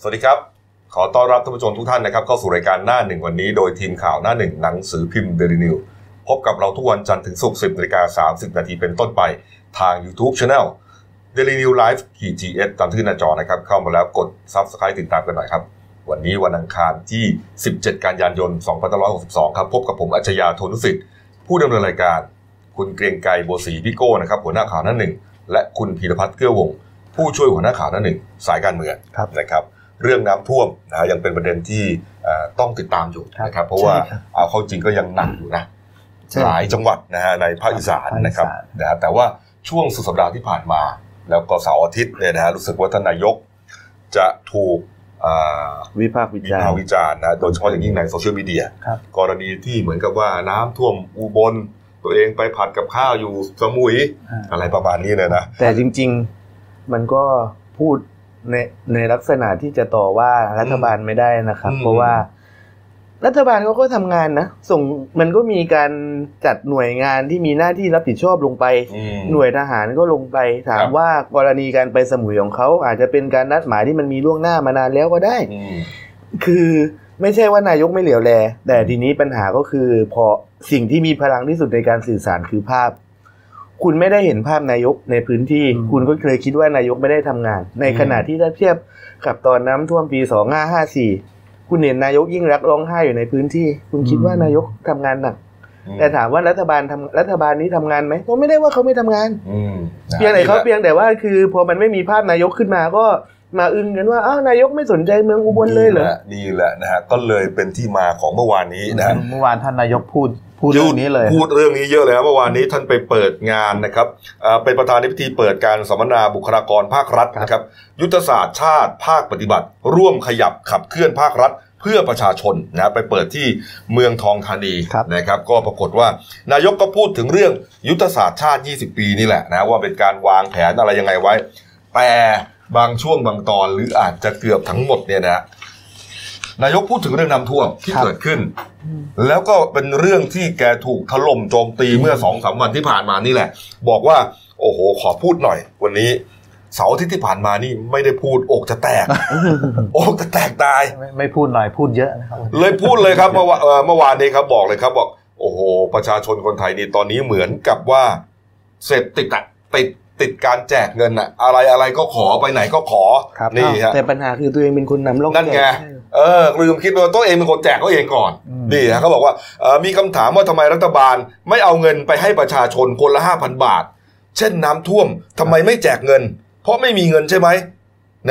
สวัสดีครับ ขอต้อนรับท่านผู้ชมทุกท่านนะครับเข้าสู่รายการหน้าหนึ่งวันนี้โดยทีมข่าวหน้าหนึ่งหนังสือพิมพ์เดลินิวพบกับเราทุกวันจันทร์ถึงศุกร์10นาฬิกา30นาทีเป็นต้นไปทาง YouTube Channel Daily New Life ขีจีเอสตามที่หน้าจอนะครับเข้ามาแล้วกด Subscribe ติดตามกันหน่อยครับ วันนี้วันอังคารที่ 17 กันยายน2562 ครับ พบกับผมอัจฉริยะโทนุสิทธิ์ผู้ดำเนินรายการ คุณเกรียงไกรโบวศรีพี่โก้นะครับหัวหน้าข่าวหน้าหนึ่งและคุณพีรพัฒน์เกื้อวงศ์ผู้ช่วยหัวหน้าข่าวหน้าหนึ่งสายการเมืองครับนะครับ เรื่องน้ำท่วมนะฮะยังเป็นประเด็นที่เอ่อต้องติดตามอยู่ครับนะครับ เพราะว่าใช่ครับเอาเข้าจริงก็ยังหนักอยู่นะใช่หลายจังหวัดนะฮะในภาคอีสานภาคอีสานนะครับนะฮะแต่ว่าช่วงสุดสัปดาห์ที่ผ่านมา แล้วก็เสาร์อาทิตย์เนี่ยนะฮะรู้สึกว่าท่านนายกจะถูกอ่าวิพากษ์วิวิจารพากษ์ณ์วิจารณ์นะโดยเฉพาะอย่างยิ่งในโซเชียลมีเดียครับกรณีที่เหมือนกับว่าน้ำท่วมอุบลตัวเองไปผัดกับข้าวอยู่สมุยอ่าอะไรประมาณนี้เลยนะ แต่จริง ๆ มันก็พูด ในในลักษณะที่จะต่อว่ารัฐบาลไม่ได้นะครับอืมเพราะว่า รัฐบาลเขาก็ทำงานนะส่งมันก็มีการจัดหน่วยงานที่มีหน้าที่รับผิดชอบลงไปอืมหน่วยทหารก็ลงไปถาคมรับว่ากรณีการไปสมุยของเขาอาจจะเป็นการนัดหมายที่มันมีล่วงหน้ามานานแล้วก็ได้อืมคือไม่ใช่ว่านายกไม่เหลียวแล แต่ทีนี้ปัญหาก็คือพอสิ่งที่มีพลังที่สุดในการสื่อสารคือภาพ คุณไม่ได้เห็นภาพนายกในพื้นที่อืมคุณก็เคยคิดว่านายกไม่ได้ทำงาน ในอืมขณะที่ถ้าเทียบกับตอนน้ำท่วมปีสองห้าห้าสี่คุณเห็นนายกยิ่งรักษณ์ร้องไห้อยู่ในพื้นที่ คุณคิดว่านายกทำงานหนัก แต่ถามว่ารัฐบาลทำรัฐบาลนี้ทำงานไหมก็ไม่ได้ว่าเขาไม่ทำงานอืมนะเพียงแต่เขานี่แหละเพียงแต่ว่าคือพอมันไม่มีภาพนายกขึ้นมาก็มาอึ้งกันว่าอ้าวนายกไม่สนใจเมืองอุบลเลยเหรอนี่แหละนี่แหละนะฮะก็เลยเป็นที่มาของเมื่อวานนี้นะฮะเมื่อวานท่านนายกพูด พูดเรื่องนี้เลยพูดเรื่องนี้เยอะเลยครับเมื่อวานนี้ท่านไปเปิดงานนะครับอ่าเป็นประธานในพิธีเปิดการสัมมนาบุคลากรภาครัฐนะครับ ยุทธศาสตร์ชาติภาคปฏิบัติ ร่วมขยับขับเคลื่อนภาครัฐเพื่อประชาชนนะไปเปิดที่เมืองทองธานีครับนะครับ ก็ปรากฏว่านายกก็พูดถึงเรื่องยุทธศาสตร์ชาติ 20 ปีนี่แหละนะว่าเป็นการวางแผนอะไรยังไงไว้ แต่บางช่วงบางตอนหรืออาจจะเกือบทั้งหมดเนี่ยนะ นายกพูดถึงเรื่องน้ำท่วมที่ครับเกิดขึ้น แล้วก็เป็นเรื่องที่แกถูกถล่มโจมตีเมื่อสองสามวันที่ผ่านมานี่แหละ บอกว่า โอ้โห ขอพูดหน่อย วันนี้เสาร์อาทิตย์ที่ผ่านมานี่ไม่ได้พูดอกจะแตก อกจะแตกตายไม่ไม่พูดหน่อยพูดเยอะนะครับ เลยพูดเลยครับเมื่อวานเอ่อเมื่อวานนี้ครับบอกเลยครับบอก โอ้โห ประชาชนคนไทยนี่ตอนนี้เหมือนกับว่า เสพติดอะติด ติดการแจกเงินอะอะไรอะไรก็ขอไปไหนก็ขอครับนี่ฮะแต่ปัญหาคือตัวเองเป็นคนนำร่องนั่นไงแจกเออลืมคิดว่าตัวเองเป็นคนแจกเขาเองก่อนอืมนี่ฮะเขาบอกว่าเอ่อมีคำถามว่าทำไมรัฐบาลไม่เอาเงินไปให้ประชาชนคนละห้าพันบาท เช่นน้ำท่วมทำไมไม่แจกเงิน เพราะไม่มีเงินใช่ไหม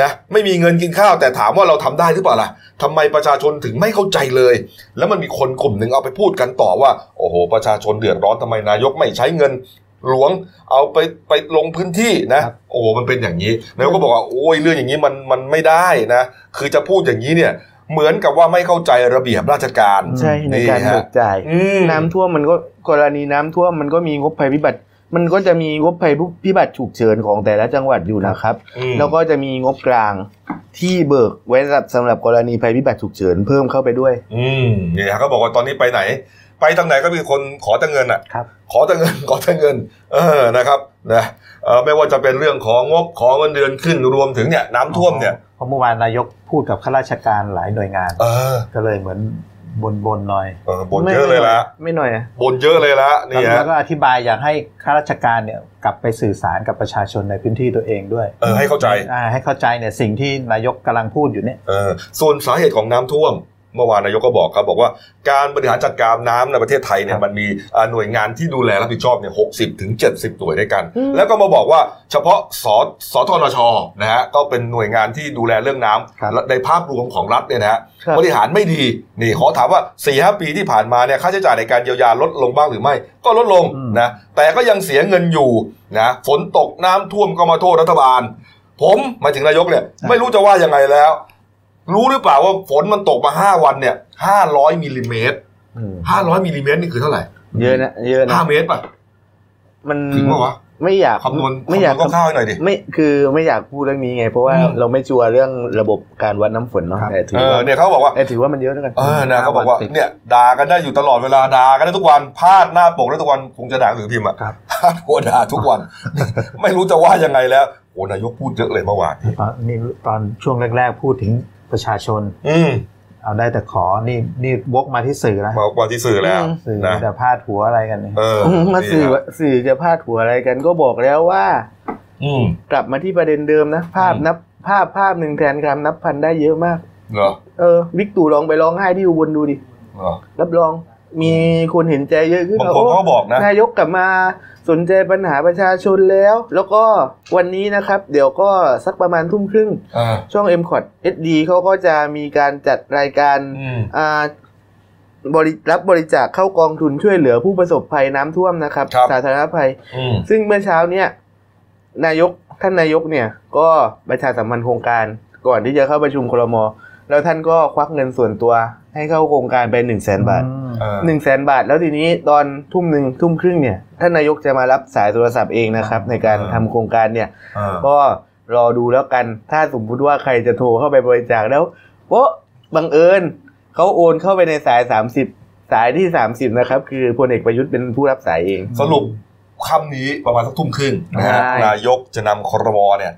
นะไม่มีเงินกินข้าวแต่ถามว่าเราทำได้หรือเปล่าล่ะทำไมประชาชนถึงไม่เข้าใจเลย แล้วมันมีคนกลุ่มหนึ่งเอาไปพูดกันต่อว่า โอ้โห ประชาชนเดือดร้อนทำไมนายกไม่ใช้เงิน หลวงเอาไปไปลงพื้นที่นะครับโอ้โหมันเป็นอย่างนี้นายกก็บอกว่าโอ้ยเรื่องอย่างนี้มันมันไม่ได้นะ คือจะพูดอย่างนี้เนี่ยเหมือนกับว่าไม่เข้าใจระเบียบราชการ ใช่ในการฮะเบิกจ่ายอืมน้ำท่วมมันก็กรณีน้ำท่วมมันก็มีงบภัยพิบัติมันก็จะมีงบภัยพิบัติฉุกเฉินของแต่ละจังหวัดอยู่นะครับอืมแล้วก็จะมีงบกลางที่เบิกไว้สำหรับกรณีภัยพิบัติฉุกเฉินเพิ่มเข้าไปด้วย อืมนี่ฮะเขาบอกว่าตอนนี้ไปไหน ไปทางไหนก็มีคนขอแต่เงินอะครับขอแต่เงินขอแต่เงิน เออนะครับนะเออไม่ว่าจะเป็นเรื่องของงบขอเงินเดือนขึ้นรวมถึงเนี่ยน้ำท่วมเนี่ยเพราะเมื่อวานนายกพูดกับข้าราชการหลายหน่วยงานเออก็เลยเหมือนบนบนๆหน่อยเออบ่นเยอะเลยละไม่หน่อยอะบ่นเยอะเลยละนี่แล้วฮะก็อธิบายอยากให้ข้าราชการเนี่ยกลับไปสื่อสารกับประชาชนในพื้นที่ตัวเองด้วยเออให้เข้าใจอ่าให้เข้าใจเนี่ยสิ่งที่นายกกำลังพูดอยู่เนี่ยเออส่วนสาเหตุของน้ำท่วม เมื่อวานนายกก็บอกครับบอกว่าการบริหารจัดการน้ำในประเทศไทยเนี่ยครับมันมีอ่าหน่วยงานที่ดูแลรับผิดชอบเนี่ยหกสิบถึงเจ็ดสิบหน่วยด้วยกัน แล้วก็มาบอกว่าเฉพาะสสทนชนะฮะก็เป็นหน่วยงานที่ดูแลเรื่องน้ำครับและในภาพรวมของรัฐเนี่ยนะฮะครับบริหารไม่ดีนี่ขอถามว่า4ีหปีที่ผ่านมาเนี่ยค่าใช้จ่ายในการเยียวยาลดลงบ้างหรือไม่ ก็ลดลงนะแต่ก็ยังเสียเงินอยู่นะฝนตกน้ำท่วมก็มาโทษรัฐบาล ผมหมายถึงนายกเนี่ยไม่รู้จะว่ายังไงแล้ว รู้หรือเปล่าว่าฝนมันตกมาห้าวันเนี่ยห้าร้อยมิลลิเมตรอืมห้าร้อยมิลลิเมตรนี่คือเท่าไหร่ เยอะนะเยอะนะห้าเมตรป่ะ มันถึงปะวะไม่อยากคำนวณไม่อยากคำนวณคร่าวๆให้หน่อยดิไม่คือไม่อยากพูดเรื่องนี้ไง เพราะว่าอืมเราไม่ชัวร์เรื่องระบบการวัดน้ำฝนเนาะครับแต่ถืเอออว่าเนี่ยเขาบอกว่าแต่ถือว่ามันเยอะแล้วกันเออนะเขาบอกว่าติดเนี่ยด่ากันได้อยู่ตลอดเวลาด่ากันได้ทุกวันพาดหน้าปกได้ทุกวันคงจะด่าหรือพิมพ์อะครับพาดหัวด่าทุกวัน ไม่รู้จะว่ายังไงแล้วโอ้นายกพูดเยอะเลยเมื่อวานตอนนี่ตอนช่วงแรก ๆ พูดถึง ประชาชน อืมเอาได้แต่ขอนี่นี่วกมาที่สื่อนะมาวันที่สื่อแล้วสื่อนะแต่พาดหัวอะไรกันเนี่ยเออมาสื่อนี่ฮะสื่อจะพาดหัวอะไรกันก็บอกแล้วว่า อืมกลับมาที่ประเด็นเดิมนะ ภาพอืมนับภาพภาพหนึ่งแทนคำนับพันได้เยอะมากเหรอเออวิกตู่ลองไปร้องไห้ที่อุบลดูดิเหรอรับรองมีคนเห็นใจเยอะขึ้นบางคนเขาก็บอกนะนายกกลับมา สนใจปัญหาประชาชนแล้ว แล้วก็วันนี้นะครับ เดี๋ยวก็สักประมาณทุ่มครึ่งอ่าช่อง m c o t SD เขาก็จะมีการจัดรายการอืมอ่าบริรับบริจาคเข้ากองทุนช่วยเหลือผู้ประสบภัยน้ำท่วมนะครับครับ สาธารณภัยอืมซึ่งเมื่อเช้าเนี่ยนายกท่านนายกเนี่ย ก็ประชาสัมพันธ์โครงการก่อนที่จะเข้าประชุมครมแล้วท่านก็ควักเงินส่วนตัว ให้เข้าโครงการไปหนึ่งแสนบาทอืมเออหนึ่งแสนบาท แล้วทีนี้ตอนทุ่มหนึ่งทุ่มครึ่งเนี่ยท่านนายกจะมารับสายโทรศัพท์เองนะครับ ในการทำโครงการเนี่ยเออก็รอดูแล้วกันถ้าสมมุติว่าใครจะโทรเข้าไปบริจาคแล้วโอ้บังเอิญเขาโอนเข้าไปในสาย 30 สายที่ 30 นะครับ คือพลเอกประยุทธ์เป็นผู้รับสายเอง สรุปค่ำนี้ประมาณสักทุ่มครึ่งนะฮะใช่นายกจะนำครมเนี่ย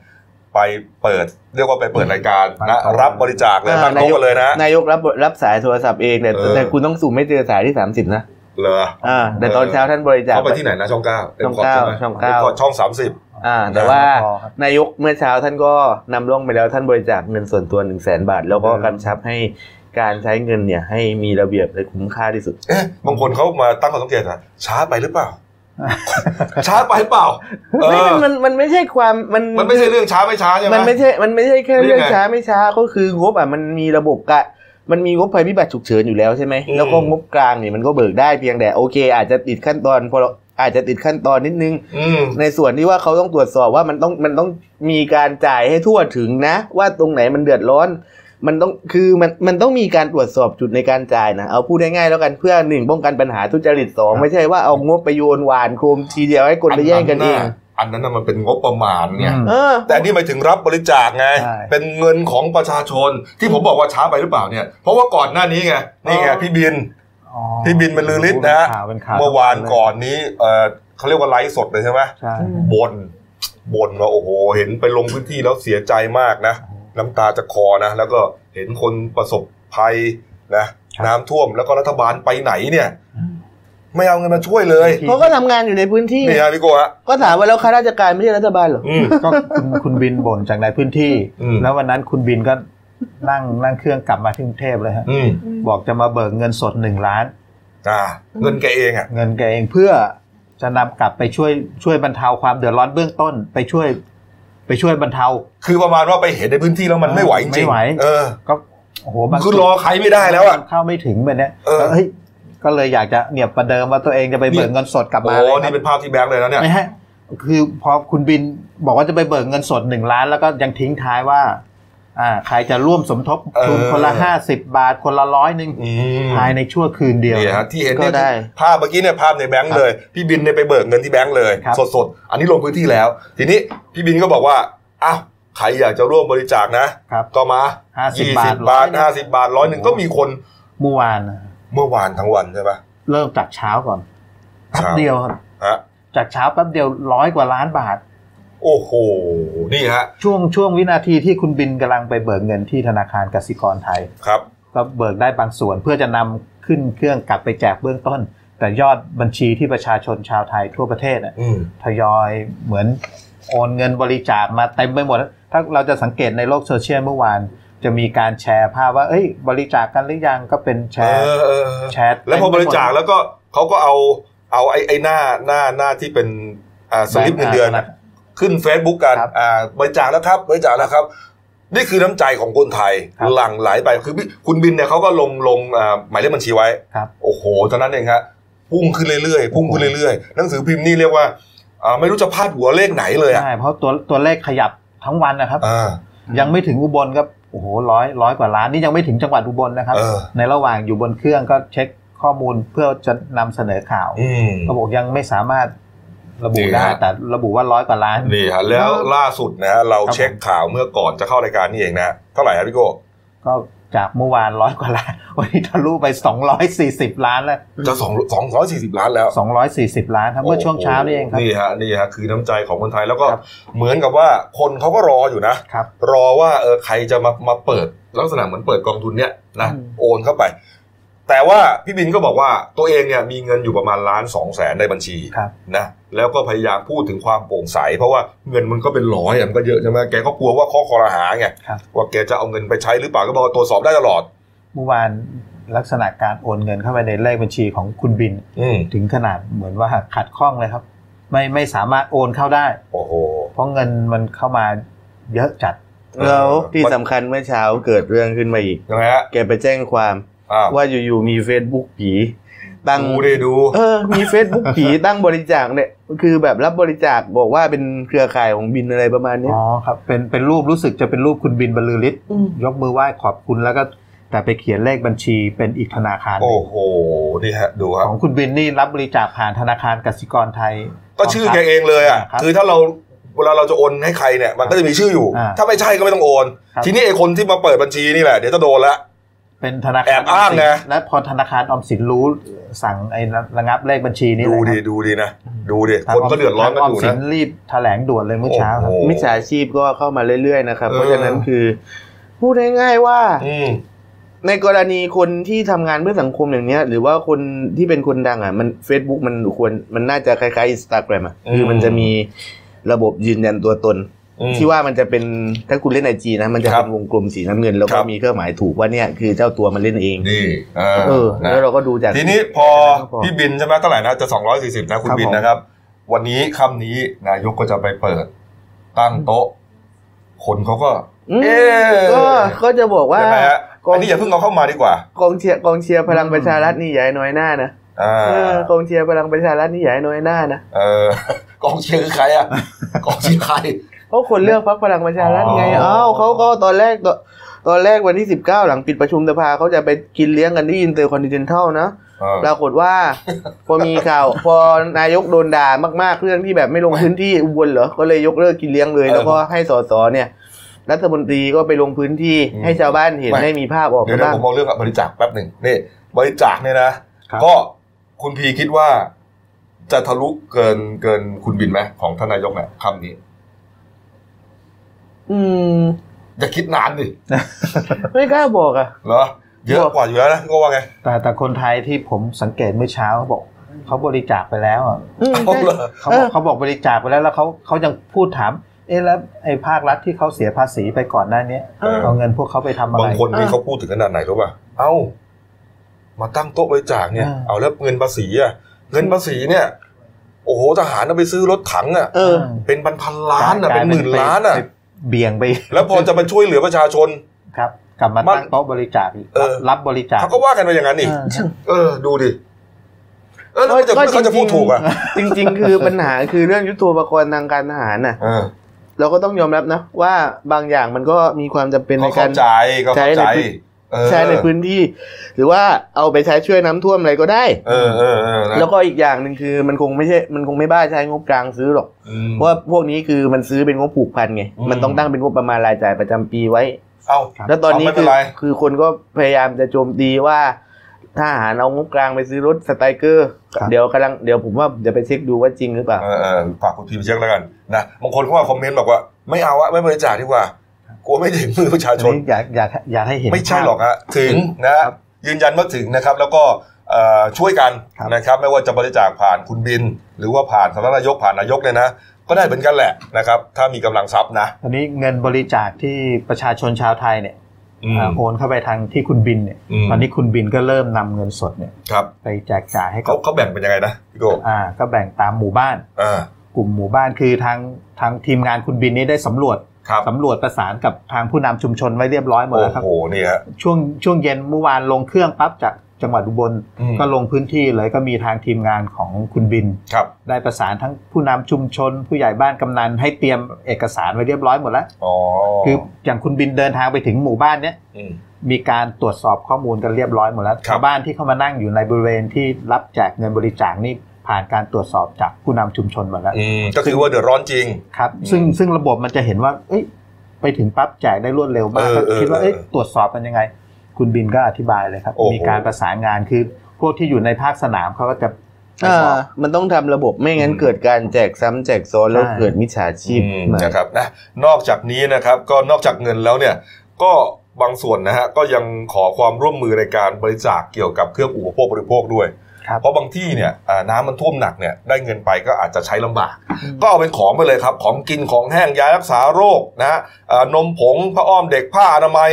ไปเปิด เรียกว่าไปเปิดรายการนะรับบริจาคเลยตั้งโต๊ะกันเลยนะนายกรับรับสายโทรศัพท์เองแต่เออแต่คุณต้องสุ่มไม่เจอสายที่30นะเหรออ่าแต่ตอนเช้าท่านบริจาคเขาไปที่ไหนนะช่องเก้าช่องเก้าช่องเก้าช่องสามสิบอ่า แต่ว่าพอครับนายกเมื่อเช้าท่านก็นำร่องไปแล้วท่านบริจาคเงินส่วนตัว1 0 0 0 0แสนบาท แล้วก็กำชับให้การใช้เงินเนี่ยให้มีระเบียบและคุ้มค่าที่สุด เอ๊ะ บางคนเขามาตั้งข้อสังเกตว่าช้าไปหรือเปล่า ช้าไปเปล่าเอไม่อมันมันมันไม่ใช่ความมันมันไม่ใช่เรื่องช้าไม่ช้าใช่ไหมมันไม่ใช่มันไม่ใช่แค่หรือเรื่องไงช้าไม่ช้าก็คืองบอะมันมีระบบกะมันมีงบภัยพิบัติฉุกเฉินอยู่แล้วใช่ไหมอืมแล้วก็งบกลางเนี่ยมันก็เบิกได้เพียงแต่โอเค อาจจะติดขั้นตอนพออาจจะติดขั้นตอนนิดนึงอืมในส่วนที่ว่าเขาต้องตรวจสอบว่ามันต้องมันต้องมีการจ่ายให้ทั่วถึงนะ ว่าตรงไหนมันเดือดร้อน มันต้องคือมันมันต้องมีการตรวจสอบจุดในการจ่ายนะเอาพูดง่ายๆแล้วกันเพื่อหนึ่งป้องกันปัญหาทุจริตสองไม่ใช่ว่าเอางบไปโยนหวานโคมทีเดียวให้คนไปแย่งกันเองอันนั้นน่ะมันเป็นงบประมาณไงอืมเออแต่อันนี่หมายถึงรับบริจาคไงใช่เป็นเงินของประชาชนที่ผมบอกว่าช้าไปหรือเปล่าเนี่ย เพราะว่าก่อนหน้านี้ไงนี่ไงอ๋อพี่บินอ๋อพี่บินบรรลือฤทธิ์นะเป็ข่าวเป็นข่าวเมื่อวานก่อนนี้เออเขาเรียกว่าไลฟ์สดเลยใช่ไหมใช่บนบนว่าโอ้โห เห็นไปลงพื้นที่แล้วเสียใจมากนะ น้ำตาจะคอนะแล้วก็เห็นคนประสบภัยนะน้ำท่วมแล้วก็รัฐบาลไปไหนเนี่ยไม่เอาเงินมาช่วยเลยเขาก็ทำงานอยู่ในพื้นที่นี่ฮะพี่โกฮะก็ถามว่าแล้วข้าราชการไม่ใช่รัฐบาลเหรออืมก็คุณคุณบินบ่นจากในพื้นที่อืมแล้ววันนั้นคุณบินก็นั่งนั่งเครื่องกลับมาที่กรุงเทพเลยฮะอืมบอกจะมาเบิกเงินสดหนึ่งล้านอ่าเงินแกเองอะ เงินแกเองเพื่อจะนำกลับไปช่วยช่วยบรรเทาความเดือดร้อนเบื้องต้น ไปช่วย ไปช่วยบรรเทา คือประมาณว่าไปเห็นในพื้นที่แล้วมันไม่ไหวจริงๆไม่ไหวเออก็โอ้โหบางคือรอใครไม่ได้แล้วอะเข้าไม่ถึงแบบเนี้ยเออเฮ้ยก็เลยอยากจะเนี่ยประเดิมว่าตัวเองจะไปเบิกเงินสดกลับโอ้มาเลยครันี่บเป็นภาพที่แบงค์เลยนะเนี่ยไม่ฮะคือพอคุณบินบอกว่าจะไปเบิกเงินสดหนึ่งล้านแล้วก็ยังทิ้งท้ายว่า อ่าใครจะร่วมสมทบทุนเออคนละห้าสิบบาทคนละร้อยหนึ่งอืมภายในชั่วคืนเดียวนี่ฮะที่เห็นก็เนี่ยได้ภาพเมื่อกี้เนี่ยภาพในแบงค์เลย พี่บินเนี่ยไปเบิกเงินที่แบงค์เลยครับสดๆ อันนี้ลงพื้นที่แล้ว ทีนี้พี่บินก็บอกว่าอ้าวใครอยากจะร่วมบริจาคนะครับก็มา50ยี่บาสิทบบาท100ห้าสิบบาทร้อยหนึ่งก็มีคนเมื่อวานเมื่อวานทั้งวันใช่ปะเริ่มจากเช้าก่อนแป๊บเช้าเดียวครับฮะจากเช้าแป๊บเดียวร้อยกว่าล้านบาท โอ้โห นี่ฮะ ช่วงช่วงวินาทีที่คุณบินกำลังไปเบิกเงินที่ธนาคารกสิกรไทย ครับ ก็เบิกได้บางส่วนเพื่อจะนำขึ้นเครื่องกลับไปแจกเบื้องต้น แต่ยอดบัญชีที่ประชาชนชาวไทยทั่วประเทศน่ะอืมทยอยเหมือนโอนเงินบริจาคมาเต็มไปหมด ถ้าเราจะสังเกตในโลกโซเชียลเมื่อวานจะมีการแชร์ภาพว่า เอ้ย บริจาคกันหรือยังก็เป็นแชร์เออเออเออแชร์แล้วพอบริจาคแล้วก็เขาก็เอาเอาไอ้ไอ้หน้าหน้าหน้าที่เป็นอ่าสลิปเงินเดือนน่ะ ขึ้น Facebook กันครับอ่าบริจาคแล้วครับบริจาคแล้วครับ นี่คือน้ำใจของคนไทยครับหลั่งไหลไปคือพี่คุณบิณฑ์เนี่ยเขาก็ลงลงอ่าหมายเลขบัญชีไว้ครับ โอ้โหตอนนั้นเองครับพุ่งขึ้นเรื่อยๆพุ่งขึ้นเรื่อยๆหนังสือพิมพ์นี่เรียกว่าอ่าไม่รู้จะพาดหัวเลขไหนเลยอะใช่เพราะตัวตัวเลขขยับทั้งวันนะครับ อ่า ยังไม่ถึงอุบลครับโอ้โหร้อยร้อยกว่าล้านนี่ยังไม่ถึงจังหวัดอุบลนะครับ เออ ในระหว่างอยู่บนเครื่องก็เช็คข้อมูลเพื่อจะนำเสนอข่าวอืมเขาบอกยังไม่สามารถ ระบุนี่ได้ฮะแต่ระบุว่าร้อยกว่าล้านนี่ฮะแล้วล่าสุดนะฮะเราครับเช็คข่าวเมื่อก่อนจะเข้ารายการนี่เองนะเท่าไหร่ครับพี่โก้ก็จากเมื่อวานร้อยกว่าล้านวันนี้ทะลุไป 240 ล้านแล้วจะสองสองร้อยสี่สิบล้านแล้ว 240 ล้านครับเมื่อช่วงเช้านี่เองครับนี่ฮะนี่ฮะคือน้ำใจของคนไทยแล้วก็ครับเหมือนกับว่าคนเขาก็รออยู่นะครับรอว่าเออใครจะมามาเปิดลักษณะเหมือนเปิดกองทุนเนี้ยนะอืมโอนเข้าไป แต่ว่าพี่บินก็บอกว่าตัวเองเนี่ยมีเงินอยู่ประมาณล้านสองแสนในบัญชีครับนะแล้วก็พยายามพูดถึงความโปร่งใส เพราะว่าเงินมันก็เป็นร้อยอะมันก็เยอะใช่ไหมแกก็กลัวว่าข้อคอรหาไงครับว่าแกจะเอาเงินไปใช้หรือเปล่าก็บอกว่าตรวจสอบได้ตลอดเมื่อวานลักษณะการโอนเงินเข้าไปในเลขบัญชีของคุณบินอืมถึงขนาดเหมือนว่าขัดข้องเลยครับ ไม่ไม่สามารถโอนเข้าได้ โอ้โหเพราะเงินมันเข้ามาเยอะจัดแล้วที่สำคัญเมื่อเช้าเกิดเรื่องขึ้นมาอีกยังไงฮะแกไปแจ้งความอ้า วว่าอยู่ๆมี Facebook ผีตั้งดูดิดู เออ มี Facebook ผีตั้งบริจาคเนี่ย คือแบบรับบริจาคบอกว่าเป็นเครือข่ายของบินอะไรประมาณเนี้ยอ๋อครับ เป็นเป็นรูปรู้สึกจะเป็นรูปคุณบินบรรลือฤทธิ์มยกมือไหว้ขอบคุณแล้วก็แต่ไปเขียนเลขบัญชีเป็นอีกธนาคารหนึ่โอ้งโหนี่ฮะดูครับของคุณบินนี่รับบริจาคผ่านธนาคารกสิกรไทย ก็ชื่อแกเองเลยอะครับคือถ้าเราเวลาเราจะโอนให้ใครเนี่ยมันก็จะมีชื่ออยู่อ่าถ้าไม่ใช่ก็ไม่ต้องโอนครับทีนี้ไอ้คนที่มาเปิดบัญชีนี่แหละเดี๋ยวจะโดนละ เป็นธนาคารแอบอ้างไงและพอธนาคารออมสินรู้สั่งไอ้ระงับเลขบัญชีนี้ดูเลยดีครับดูดีนะ ดูดิทางคนก็เดือดร้อนกันทางอยู่ออมสินะนรีบแถลงด่วนเลยเมื่อเช้าครับโอ้โหมิจฉาชีพก็เข้ามาเรื่อยๆนะครับเออเพราะฉะนั้นคือ พูดง่ายๆว่าอืมในกรณีคนที่ทำงานเพื่อสังคมอย่างเนี้ย หรือว่าคนที่เป็นคนดังอะมัน Facebook มันควรมันน่าจะคล้ายๆ Instagram อะคือมันจะมีระบบยืนยันตัวตนอืม ที่ว่ามันจะเป็นถ้าคุณเล่นไอจีนะมันจะครัเป็บนวงกลมสีน้ำเงิน แล้วคก็รับมีเครื่องหมายถูกว่าเนี่ยคือเจ้าตัวมันเล่นเองนี่เออเออนะแล้วเราก็ดูจากทีนี้พอพอพี่บินใช่ไหมเท่าไหร่นะจะ 240 นะคุณครับบินผมนะครับ วันนี้ค่ำนี้นายกก็จะไปเปิดตั้งโต๊ะ คนเขาก็อืมเอ๊ะก็ก็จะบอกว่ายังไงฮะกองอันนี้อย่าเพิ่งเอาเข้ามาดีกว่ากองเชียร์กองเชียร์พลังประชารัฐนี่อย่าให้น้อยหน้านะอ่าเออกองเชียร์พลังประชารัฐนี่อย่าให้น้อยหน้านะเออกองเชียร์คือใครอะกองเชียร์ใคร เพราะคนเลือกพรรคพลังประชารัฐไงอ๋อเอ้าเขาก็ตอนแรกตอนตอนแรกวันที่สิบเก้าหลังปิดประชุมสภาเขาจะไปกินเลี้ยงกันที่อินเตอร์คอนติเนนทัลนะเออปรากฏว่าพอมีข่าว พอนายกโดนด่ามากๆเรื่องที่แบบไม่ลงพื้นที่อุบลเหรอก็เลยยกเลิกกินเลี้ยงเลย แล้วก็ให้สสเนี่ยรัฐมนตรีก็ไปลงพื้นที่ให้ชาวบ้านเห็นให้มีภาพออกเดี๋ยมาวเดี๋ยวบ้างผมมองเรื่องบริจาคแป๊บหนึ่งนี่บริจาคเนี่ยนะครับก็คุณพีคิดว่าจะทะลุเกินเกินคุณบิณฑ์ไหมของท่านนายกเนี่ยคำนี้ อืมอย่าคิดนานดิไม่กล้าบอกอะเหรอเยอะกว่าอยู่แล้วนะก็ว่าไงแต่แต่คนไทยที่ผมสังเกตเมื่อเช้าเขาบอกเขาบริจาคไปแล้วอะอืมเอาเหรอเขาบอกเขาบอกบริจาคไปแล้วแล้วเขาเขายังพูดถามเอ๊ะแล้วไอ้ภาครัฐที่เขาเสียภาษีไปก่อนหน้านี้เออเอาเงินพวกเขาไปทำอะไรบางคนนี่เขาพูดถึงขนาดไหนรู้ป่ะเอ้ามาตั้งโต๊ะบริจาคเนี่ยอ่าเอาแล้วเงินภาษีอะเงินภาษีเนี่ย โอ้โหทหารเอาไปซื้อรถถังอะเออเป็นพันพันๆล้านอะเป็นหมื่นล้านอะไป เบี่ยงไป แล้วพอจะมาช่วยเหลือประชาชนครับ กลับมามันตั้งโต๊ะบริจาคเออรับบริจาคเขาก็ว่ากันไปอย่างนั้นนี่เออเออ ดูดิเออแล้วมันจะก็เขาจะพูดถูกอะจริง ๆ คือปัญหาคือเรื่องยุทโธปกรณ์ทางการทหารน่ะเออเราก็ต้องยอมรับนะ ว่าบางอย่างมันก็มีความจำเป็นในเขากาเข้ารใจเขาเข้าใจใช้ในพื้นเออ ใช้ในพื้นที่ หรือว่าเอาไปใช้ช่วยน้ำท่วมอะไรก็ได้ เออเออเออนะแล้วก็อีกอย่างหนึ่งคือมันคงไม่ใช่ มันคงไม่บ้าใช้งบกลางซื้อหรอกอืมเพราะว่าพวกนี้คือมันซื้อเป็นงบผูกพันไงอืมมันต้องตั้งเป็นงบประมาณรายจ่ายประจำปีไว้ เอาครับแล้วตอนนี้เอาไม่เป็คืนอไรคือคนก็พยายามจะโจมตีว่าทหารเอางบกลางไปซื้อรถสไตรเกอร์ครับเดี๋ยวกำลังเดี๋ยวผมว่าเดี๋ยวไปเช็คดูว่าจริงหรือเปล่าเออเออฝากคุณทีมเช็คแล้วกันนะบางคนเขาว่าคอมเมนต์บอกว่า ไม่เอาอะไม่บริจาคดีกว่าก ลัวไม่ถึงมือประชาอันชนนี้อยากอยากอยากให้เห็นไม่ใช่ภาพหรอกฮะถึงนะฮะยืนยันว่าถึงนะครับ แล้วก็เอ่อช่วยกันครับนะครับ ไม่ว่าจะบริจาคผ่านคุณบิน หรือว่าผ่านสำนักนายกผ่านนายกเนี่ยนะก็ได้เหมือนกันแหละนะครับ ถ้ามีกำลังทรัพย์นะตอนนี้เงินบริจาคที่ประชาชนชาวไทยเนี่ยอืมอ่าโอนเข้าไปทางที่คุณบินเนี่ยอืมตอนนี้คุณบินก็เริ่มนำเงินสดเนี่ยครับไปแจกจ่ายให้กัเขาบเขาแบ่งเป็นยังไงนะพี่โกอ่า ก็แบ่งตามหมู่บ้านอ่ากลุ่มหมู่บ้านคือทางทางทีมงานคุณบินนี่ได้สำรวจครับ สำรวจประสานกับทางผู้นำชุมชนไว้เรียบร้อยหมดโอ้แล้วครับโหนี่ฮะช่วงช่วงเย็นเมื่อวานลงเครื่องปั๊บจากจังหวัดอุบลอืมก็ลงพื้นที่เลยก็มีทางทีมงานของคุณบินครับได้ประสานทั้งผู้นำชุมชน ผู้ใหญ่บ้านกำนันให้เตรียมเอกสารไว้เรียบร้อยหมดแล้วอ๋อคืออย่างคุณบินเดินทางไปถึงหมู่บ้านเนี้ยมมีการตรวจสอบข้อมูลกันเรียบร้อยหมดแล้วครับชาวบ้านที่เข้ามานั่งอยู่ในบริเวณที่รับแจกเงินบริจาคนี่ ผ่านการตรวจสอบจากผู้นำชุมชนหมดแล้วอืมก็คือว่าเดือดร้อนจริงครับอืมซึ่งซึ่งระบบมันจะเห็นว่าเอ้ยไปถึงปั๊บแจกได้รวดเร็วมากเออก็เออคิดว่าเอ้ยเออตรวจสอบกันยังไง คุณบินก็อธิบายเลยครับโอ้โหมีการประสานงานคือพวกที่อยู่ในภาคสนามเขาก็จะไปอ่าบอกมันต้องทำระบบไม่งั้นอืมเกิดการแจกซ้ำแจกซ้อนแล้วใช่เกิดมิจฉาชีพอืมมานะครับนะนอกจากนี้นะครับก็นอกจากเงินแล้วเนี่ยก็บางส่วนนะฮะก็ยังขอความร่วมมือในการบริจาคเกี่ยวกับเครื่องอุปโภคบริโภคด้วยครับ เพราะบางที่เนี่ยอ่าน้ำมันท่วมหนักเนี่ยได้เงินไปก็อาจจะใช้ลำบาก ก็เอาเป็นของไปเลยครับ ของกินของแห้งยารักษาโรคนะฮะอ่านมผงผ้าอ้อมเด็กผ้าอนามัย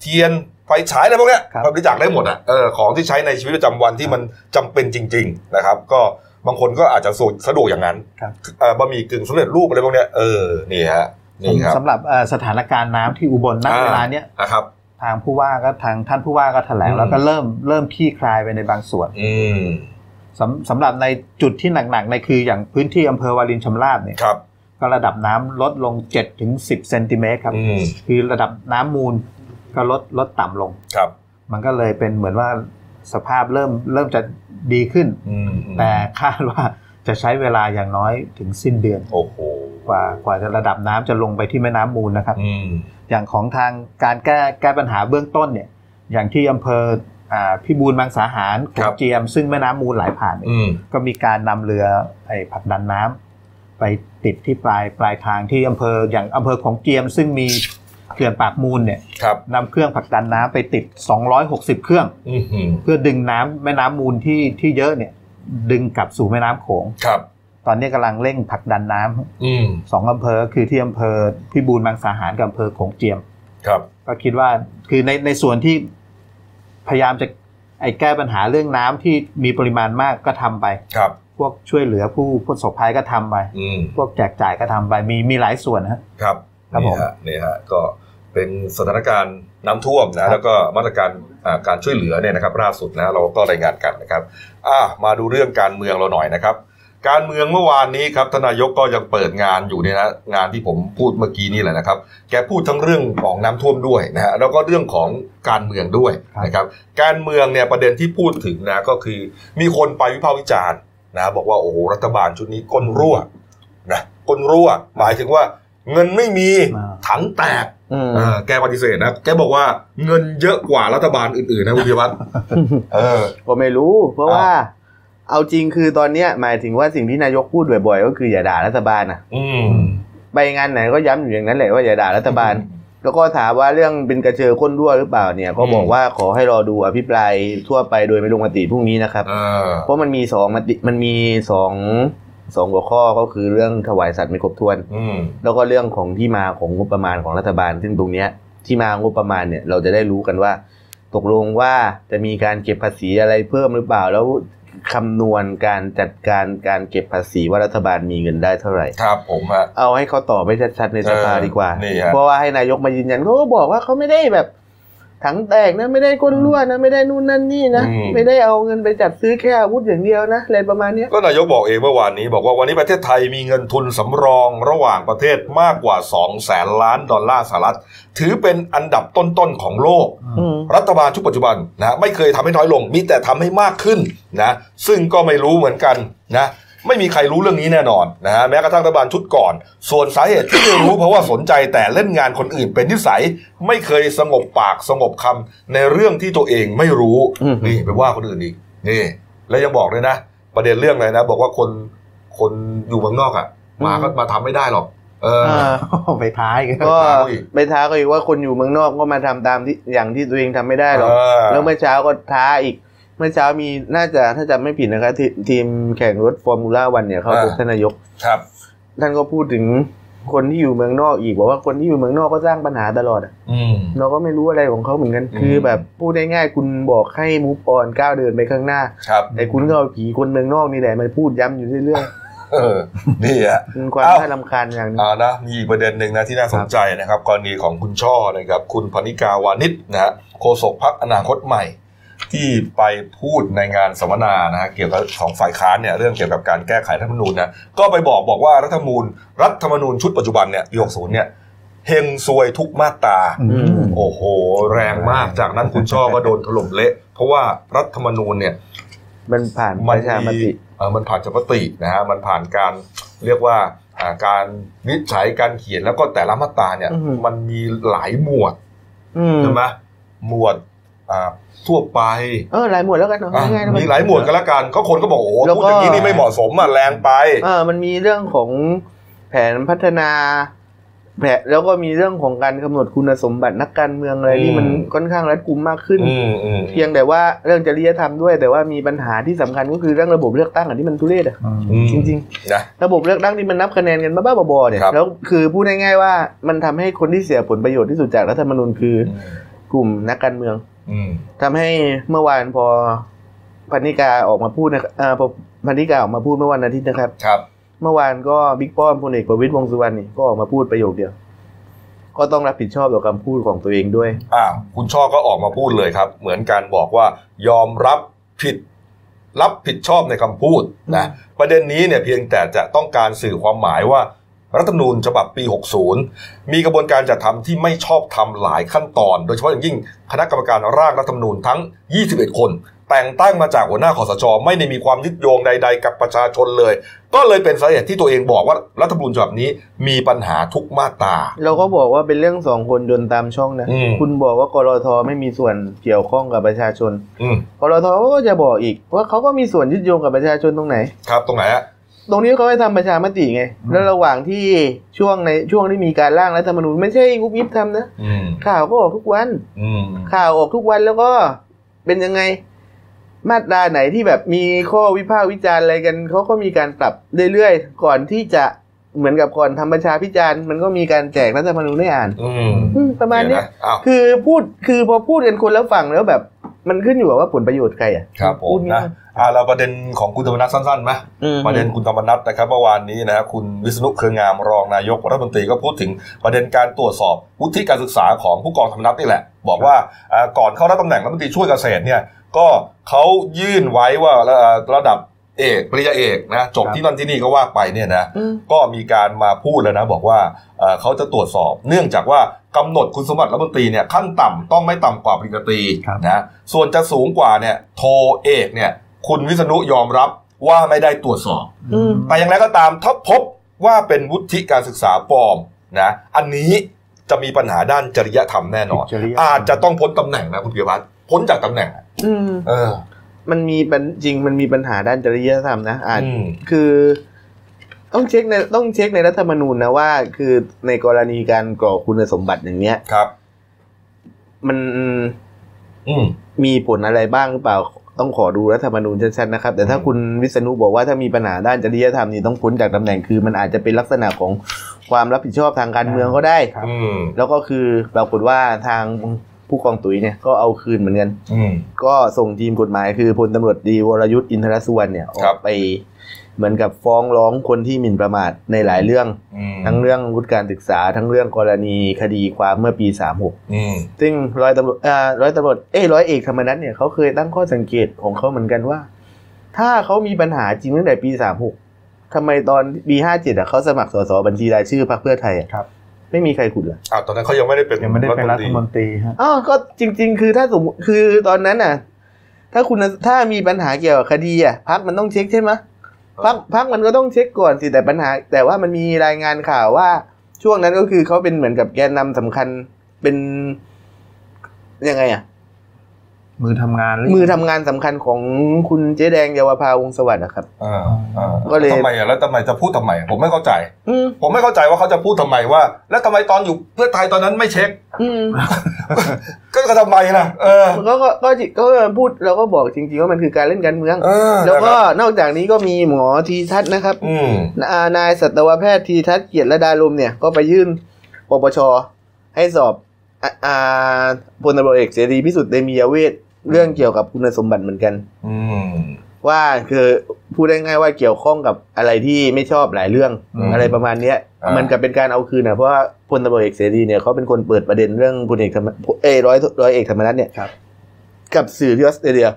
เทียนไฟฉายอะไรพวกเนี้ยครับบริจาคได้หมดอะเออของที่ใช้ในชีวิตประจำวันที่มันจำเป็นจริง ๆนะครับ ก็บางคนก็อาจจะสะดวกอย่างนั้นครับเอ่อบะหมี่กึ่งสำเร็จรูปอะไรพวกเนี้ยเออนี่ฮะนี่ครับสำหรับเอ่อสถานการณ์น้ำที่อุบลณอ่าเวลาเนี้ยนะครับ ทางผู้ว่าก็ทางท่านผู้ว่าก็แถลงอืมแล้วก็เริ่มเริ่มคลี่คลายไปในบางส่วนอืมสำสำหรับในจุดที่หนักๆในคืออย่างพื้นที่อำเภอวารินชำราบเนี่ยครับก็ระดับน้ำลดลง7ถึง10เซนติเมตรครับอืมคือระดับน้ำมูลก็ลดลดต่ำลงครับ มันก็เลยเป็นเหมือนว่าสภาพเริ่มเริ่มจะดีขึ้นอืมแต่คาดว่า จะใช้เวลาอย่างน้อยถึงสิ้นเดือนโอ้โหกว่ากว่าจะระดับน้ำจะลงไปที่แม่น้ำมูลนะครับอืมอย่างของทางการแก้แก้ปัญหาเบื้องต้นเนี่ย อย่างที่อำเภออ่าพิบูลมังสาหารขครังบเจียม ซึ่งแม่น้ำมูลไหลผ่านเนี่ยอืมก็มีการนำเรือไอ้ผลักดันน้ำไปติดที่ปลายปลายทางที่อำเภออย่างอำเภอของเจียม ซึ่งมีเขื่อนปากมูลเนี่ยครับนำเครื่องผลักดันน้ำไปติด 260 เครื่องอืมอืมเพื่อดึงน้ำแม่น้ำมูลที่ที่เยอะเนี่ย ดึงกลับสู่แม่น้ำโขงครับ ตอนนี้กำลังเร่งผลักดันน้ำอืมสองอำเภอคือที่อำเภอพิบูลมังสาหารกับอำเภอโขงเจียม ครับ ก็คิดว่าคือในในส่วนที่พยายามจะไอ้แก้ปัญหาเรื่องน้ำที่มีปริมาณมากก็ทำไปครับ พวกช่วยเหลือผู้ผู้ประสบภัยก็ทำไปอืมพวกแจกจ่ายก็ทำไปมีมีหลายส่วนนะฮะครับครับนี่ผมฮะนี่ฮะก็เป็นสถานการณ์น้ำท่วมครันะบแล้วก็มาตรการอ่า การช่วยเหลือเนี่ยนะครับล่าสุดนะเราก็รายงานกันนะครับมาดูเรื่องการเมืองเราหน่อยนะครับ การเมืองเมื่อวานนี้ครับทนายกก็ยังเปิดงานอยู่เนี่ยนะงานที่ผมพูดเมื่อกี้นี่แหละนะครับ แกพูดทั้งเรื่องของน้ำท่วมด้วยนะฮะแล้วก็เรื่องของการเมืองด้วยนะครับ การเมืองเนี่ยประเด็นที่พูดถึงนะก็คือมีคนไปวิพากษ์วิจารณ์นะบอกว่าโอ้โหรัฐบาลชุดนี้ก้นรั่วนะก้นรั่วหมายถึงว่า เงินไม่มีอ่าถังแตกอืมอ่าแกปฏิเสธนะ แกบอกว่าเงินเยอะกว่ารัฐบาลอื่นๆนะคุณพิวัตรเออก็ไม่รู้ เพราะว่า เอาจริงคือตอนเนี้ยหมายถึงว่าสิ่งที่นายกพูดบ่อยๆ ก็คืออย่าด่ารัฐบาลนะอืมไปงานไหนก็ย้ำอยู่อย่างนั้นแหละว่าอย่าด่ารัฐบาล แล้วก็ถามว่าเรื่องเป็นกระเชอก้นรั่วหรือเปล่าเนี่ย ก็บอกว่าขอให้รอดูอภิปรายทั่วไปโดยไม่ลงมติพรุ่งนี้นะครับเออเพราะมันมีสองมติมันมีสอง สองหัวข้อก็คือเรื่องถวายสัตว์ไม่ครบถ้วนอืมแล้วก็เรื่องของที่มาของงบประมาณของรัฐบาล ซึ่งตรงเนี้ยที่มางบประมาณเนี่ยเราจะได้รู้กันว่า ตกลงว่าจะมีการเก็บภาษีอะไรเพิ่มหรือเปล่าแล้วคำนวณการจัดการการเก็บภาษีว่ารัฐบาลมีเงินได้เท่าไหร่ ครับผมฮะเอาให้เขาตอบไปชัดๆในสภาเออดีกว่านี่ฮะเพราะว่าให้นายกมายืนยันเขาก็บอกว่าเขาไม่ได้แบบ ถังแตกนะไม่ได้ก้นรั่วนะไม่ได้นู่นนั่นนี่นะอืมไม่ได้เอาเงินไปจัดซื้อแค่อาวุธอย่างเดียวนะอะไรประมาณเนี้ยก็นายกบอกเองเมื่อวานนี้ บอกว่าวันนี้ประเทศไทยมีเงินทุนสำรองระหว่างประเทศมากกว่า2แสนล้านดอลลาร์สหรัฐ ถือเป็นอันดับต้นๆของโลกอืมรัฐบาลชุดปัจจุบันนะไม่เคยทำให้น้อยลง มีแต่ทำให้มากขึ้นนะซึ่งก็ไม่รู้เหมือนกันนะ ไม่มีใครรู้เรื่องนี้แน่นอนนะฮะแม้กระทั่งรัฐบาลชุดก่อน ส่วนสาเหตุที่ไม่รู้เพราะว่าสนใจแต่เล่นงานคนอื่นเป็นนิสัย ไม่เคยสงบปากสงบคำในเรื่องที่ตัวเองไม่รู้อืมนี่ไปว่าคนอื่นอีกนี่ แล้วยังบอกเลยนะ ประเด็นเรื่องอะไรนะ บอกว่าคนคนอยู่เมืองนอกอะมาก็มาทำไม่ได้หรอกเอออ่าไปท้ายกันก็ท้าเขาอีกไปท้าก็อีกว่าคนอยู่เมืองนอกก็มาทำตามที่อย่างที่ตัวเองทำไม่ได้หรอกเออแล้วเมื่อเช้าก็ท้าอีก เมื่อเช้ามีน่าจะถ้าจำไม่ผิดนะครับทีทีมแข่งรถฟอร์มูล่าวันเนี่ยเขาพบท่านนายกครับ ท่านก็พูดถึงคนที่อยู่เมืองนอกอีกบอกว่าคนที่อยู่เมืองนอกก็สร้างปัญหาตลอดอะอืมเราก็ไม่รู้อะไรของเขาเหมือนกันอืมคือแบบพูดง่ายๆคุณบอกให้มูฟออนก้าวเดินไปข้างหน้าครับแต่คุณก็เอาผีคนเมืองนอกนี่แหละมาพูดย้ำอยู่เรื่อยเออนี่ฮะๆเป็นความเอ้าน่ารำคาญอย่างหนึงอ่านะมีอีกประเด็นหนึ่งนะที่น่าสนใจนะครับ กรณีของคุณช่อนะครับคุณพนิกาวานิชนะฮะโฆษกพักอนาคตใหม่ ที่ไปพูดในงานสัมมนานะฮะเกี่ยวกับของฝ่ายค้านเนี่ยเรื่องเกี่ยวกับการแก้ไขรัฐธรรมนูญนะก็ไปบอกบอกว่ารัฐธรรมนูญรัฐธรรมนูญชุดปัจจุบันเนี่ยปี60เนี่ยเฮงซวยทุกมาตราอืมโอ้โห แรงมากจากนั้นคุณช่อก็โดนถล่มเละ เพราะว่ารัฐธรรมนูญเนี่ย มันผ่านปมันระชามติเออมันผ่านจปตินะฮะมันผ่านการเรียกว่าอ่าการวิจัยการเขียนแล้วก็แต่ละมาตราเนี่ยอือหือมันมีหลายหมวดอืมใช่ไหมหมวดอ่า ทั่วไปเออหลายหมวดแล้วกันเนาะอะง่ายๆนะมีหลายหมวดกันละกันก็คนก็บอกโอ้โหแล้วพูดก็อย่างนี้นี่ไม่เหมาะสมอะแรงไปเออมันมีเรื่องของแผนพัฒนาแผนแล้วก็มีเรื่องของการกำหนดคุณสมบัตินักการเมืองอะไรที่มันค่อนข้างรัดกุมมากขึ้นอืมอืมเพียงแต่ว่าเรื่องจริยธรรมด้วย แต่ว่ามีปัญหาที่สำคัญก็คือเรื่องระบบเลือกตั้งอันที่มันทุเรศอะอืมอืมจริงนะๆระบบเลือกตั้งที่มันนับคะแนนกันบ้าๆบอๆเนี่ยครับแล้วคือพูดง่ายๆว่ามันทำให้คนที่เสียผลประโยชน์ที่สุดจากรัฐธรรมนูญคือ กลุ่มนักการเมืองอืม ทำให้เมื่อวานพอพันิกาออกมาพูดนะครับอ่าพอพันิกาออกมาพูดเมื่อวันอาทิตย์นะครับ ครับ เมื่อวานก็บิ๊กป้อมพลเอกประวิตรวงษ์สุวรรณนี่ก็ออกมาพูดประโยคเดียว ก็ต้องรับผิดชอบต่อคำพูดของตัวเองด้วยอ่าคุณช่อก็ออกมาพูดเลยครับ เหมือนการบอกว่ายอมรับผิดรับผิดชอบในคำพูดนะประเด็นนี้เนี่ยเพียงแต่จะต้องการสื่อความหมายว่า รัฐธรรมนูญฉบับปี 60 มีกระบวนการจัดทำที่ไม่ชอบทำหลายขั้นตอน โดยเฉพาะอย่างยิ่งคณะกรรมการร่างรัฐธรรมนูญทั้ง 21 คน แต่งตั้งมาจากหัวหน้าคอสชไม่ได้มีความยึดโยงใด ๆ กับประชาชนเลย ก็เลยเป็นสาเหตุที่ตัวเองบอกว่ารัฐธรรมนูญฉบับนี้มีปัญหาทุกมาตราเราก็บอกว่าเป็นเรื่องสองคนโดนตามช่องนะอืมคุณบอกว่ากรทไม่มีส่วนเกี่ยวข้องกับประชาชนอืมกรทก็จะบอกอีกว่าเขาก็มีส่วนยึดโยงกับประชาชนตรงไหน ครับตรงไหนฮะ ตรงนี้เขาให้ทำประชามติไง แล้วระหว่างที่ช่วงในช่วงที่มีการร่างรัฐธรรมนูญไม่ใช่งุบยิบทำนะอืมข่าวก็ออกทุกวันอืมข่าวออกทุกวันแล้วก็เป็นยังไง มาตราไหนที่แบบมีข้อวิพากษ์วิจารณ์อะไรกันเขาก็มีการปรับเรื่อยๆก่อนที่จะเหมือนกับก่อนทำประชาพิจารณ์มันก็มีการแจกรัฐธรรมนูญให้อ่านอืมอืมประมาณเนี้ยเดี๋ยวนะอ้าวคือพูดคือพอพูดกันคนแล้วฟังแล้วแบบ มันขึ้นอยู่กับว่าผลประโยชน์ใครอะครับผพูมดนะง่ายอ่าเราประเด็นของคุณธรรมนัฐสั้นๆไหมอืมประเด็นคุณธรรมนัฐนะครับเมื่อวานนี้นะคุณวิษณุเครืองามรองนายกรัฐมนตรีก็พูดถึงประเด็นการตรวจสอบวุฒิการศึกษาของผู้กองธรรมนัฐนี่แหละ บอกว่าอ่าก่อนเข้ารับตำแหน่งรัฐมนตรีช่วยเกษตรเนี่ยก็เขายื่นไว้ว่าระระดับ เอกปริญญาเอกนะจบครับที่นั่นที่นี่ก็ว่าไปเนี่ยนะอืมก็มีการมาพูดแล้วนะบอกว่าเอ่อเขาจะตรวจสอบ เนื่องจากว่ากำหนดคุณสมบัติรัฐมนตรีเนี่ยขั้นต่ำต้องไม่ต่ำกว่าปริญญาตรีครับนะส่วนจะสูงกว่าเนี่ยโทเอกเนี่ยคุณวิษณุยอมรับว่าไม่ได้ตรวจสอบอืมแต่อย่างไรก็ตามถ้าพบว่าเป็นวุฒิการศึกษาปลอมนะอันนี้จะมีปัญหาด้านจริยธรรมแน่นอนจริยธรรมอาจจะต้องพ้นตำแหน่งนะคุณเพียวัฒน์พ้นจากตำแหน่งอะอืมเออ มันมีปัญจริงมันมีปัญหาด้านจริยธรรมนะอาจอืมคือต้องเช็คในต้องเช็คในรัฐธรรมนูญนะว่า คือในกรณีการกรอกคุณสมบัติอย่างเนี้ยครับ มันอืมมีผลอะไรบ้างหรือเปล่า ต้องขอดูรัฐธรรมนูญชัดๆนะครับ แต่ถ้าอืมคุณวิษณุบอกว่าถ้ามีปัญหาด้านจริยธรรมนี่ต้องพ้นจากตำแหน่งคือ มันอาจจะเป็นลักษณะของความรับผิดชอบทางการเมืองก็ได้ครับอืมแล้วก็คือปรากฏว่าทาง ผู้กองตุ๋ยเนี่ยก็เอาคืนเหมือนกันอืมก็ส่งทีมกฎหมายคือพลตำรวจดีวรยุทธ์อินทรสุวรรณเนี่ยอครัอบกไปเหมือนกับฟ้องร้องคนที่หมิ่นประมาทในหลายเรื่องอืมทั้งเรื่องวุฒิการศึกษา ทั้งเรื่องกรณีคดีความเมื่อปี 36อืมซึ่งร้อยตำรวจอ่าร้อยตำรวจเอ้ยร้อยเอกธรรมนัฐเนี่ยเขาเคยตั้งข้อสังเกตของเขาเหมือนกันว่า ถ้าเขามีปัญหาจริงตั้งแต่ปี 36ทำไมตอนปี 57อะเขาสมัครสสบัญชีรายชื่อพรรคเพื่อไทยอะครับ ไม่มีใครขุดเหรออ้าวตอนนั้นเขายังไม่ได้เป็นยังไม่ได้เป็นรัฐมนตรีฮะอ๋อก็จริง ๆ คือถ้าสมมติคือตอนนั้นน่ะ ถ้าคุณถ้ามีปัญหาเกี่ยวกับคดีอะพักมันต้องเช็คใช่ไหมพักพักมันก็ต้องเช็คก่อนสิแต่ปัญหา แต่ว่ามันมีรายงานข่าวว่าช่วงนั้นก็คือเขาเป็นเหมือนกับแกนนำสำคัญเป็นยังไงอะ มือทำงานหรืมือทำงานสำคัญของคุณเจ๊แดงเยาวภาวงศ์สวัสดิ์นะครับอ่าอ่าก็เลยทำไมอะแล้วทำไมจะพูดทำไม ผมไม่เข้าใจอืมผมไม่เข้าใจว่าเขาจะพูดทำไมว่า แล้วทำไมตอนอยู่เพื่อไทยตอนนั้นไม่เช็คอืมก็ก็ทำไมล่ะเออก็ก็ก็จิก็พูดเราก็บอกจริงๆว่ามันคือการเล่นการเมืองเออแล้วก็นะครับนอกจากนี้ก็มีหมอทีทัศน์นะครับอืมอ่านายสัตวแพทย์ทีทัศน์เกียรติระดาลมเนี่ยก็ไปยื่นปปชให้สอบอ่าอ่าพลตำรวจเอกเสรีพิสุทธิ์เตมียเวท เรื่องเกี่ยวกับคุณสมบัติเหมือนกัน อืมว่าคือพูดได้ง่ายว่าเกี่ยวข้องกับอะไรที่ไม่ชอบหลายเรื่องอืมอะไรประมาณเนี้ยอ่ามัมันกับเป็นการเอาคืนนะเพราะว่าพลตำรวจเอกเสรีเนี่ยเขาเป็นคนเปิดประเด็นเรื่องพลเอกธรรมเอยร้อยร้อยเอกธรรมนัฐเนี่ยครับกับสื่อที่ออสเตรเลีย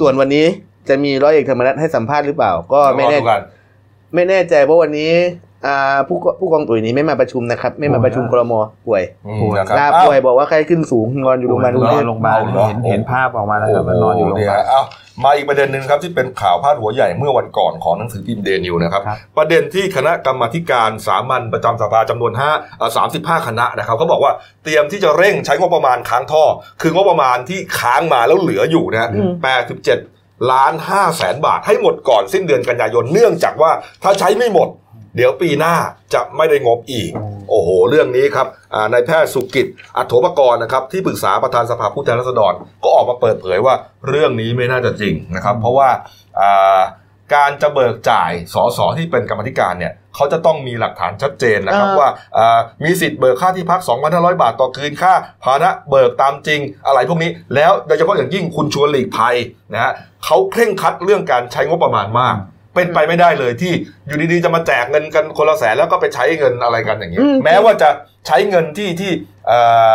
ส่วนวันนี้จะมีร้อยเอกธรรมนัฐให้สัมภาษณ์หรือเปล่า ก็ไม่แน่รอดูกันไม่แน่ใจเพราะวันนี้อ่า ผู้กผู้กองตุ๋ยนี้ไม่มาประชุมนะครับ ไม่มาประชุมกรมป่วยอืมนะครับลาอ้าวป่วยบอกว่าไข้ขึ้นสูงนอนอยู่โรงพยาบาลกรุงเทพโรงพยาบาลเอาเหรอเห็นเห็นภาพออกมาแล้วครับโอ้ว่านอนอยู่โรงพเนี่ยยาบาลเอ้ามาอีกประเด็นหนึ่งครับที่เป็นข่าวพาดหัวใหญ่เมื่อวันก่อนของหนังสือพิมพ์เดนิวนะครับครับประเด็นที่คณะกรรมาธิการสามัญประจำสภาจำนวน5อ่า35 คณะนะครับเขาบอกว่าเตรียมที่จะเร่งใช้งบประมาณค้างท่อ คืองบประมาณที่ค้างมาแล้วเหลืออยู่นะฮะอืม87ล้าน5แสนบาทให้หมดก่อนสิ้นเดือนกันยายนเนื่องจากว่าถ้าใช้ไม่หมด เดี๋ยวปีหน้าจะไม่ได้งบอีก โอ้โห เรื่องนี้ครับอ่านายแพทย์สุกิจ อัโถปกรณ์นะครับ ที่ปรึกษาประธานสภาผู้แทนราษฎร ก็ออกมาเปิดเผยว่าเรื่องนี้ไม่น่าจะจริงนะครับ เพราะว่าอ่าการจะเบิกจ่ายสสที่เป็นกรรมธิการเนี่ยเขาจะต้องมีหลักฐานชัดเจนนะครับอ่าว่าอ่ามีสิทธิ์เบิกค่าที่พัก 2,500 บาทต่อคืนค่าพาหนะเบิกตามจริงอะไรพวกนี้ แล้วโดยเฉพาะอย่างยิ่งคุณชวนหลีกภัยนะฮะเขาเคร่งครัดเรื่องการใช้งบประมาณมาก เป็นไปไม่ได้เลยที่อยู่ดีๆจะมาแจกเงินกันคนละแสนแล้วก็ไปใช้เงินอะไรกันอย่างนี้อืมแม้ว่าจะใช้เงินที่ที่เอ่อ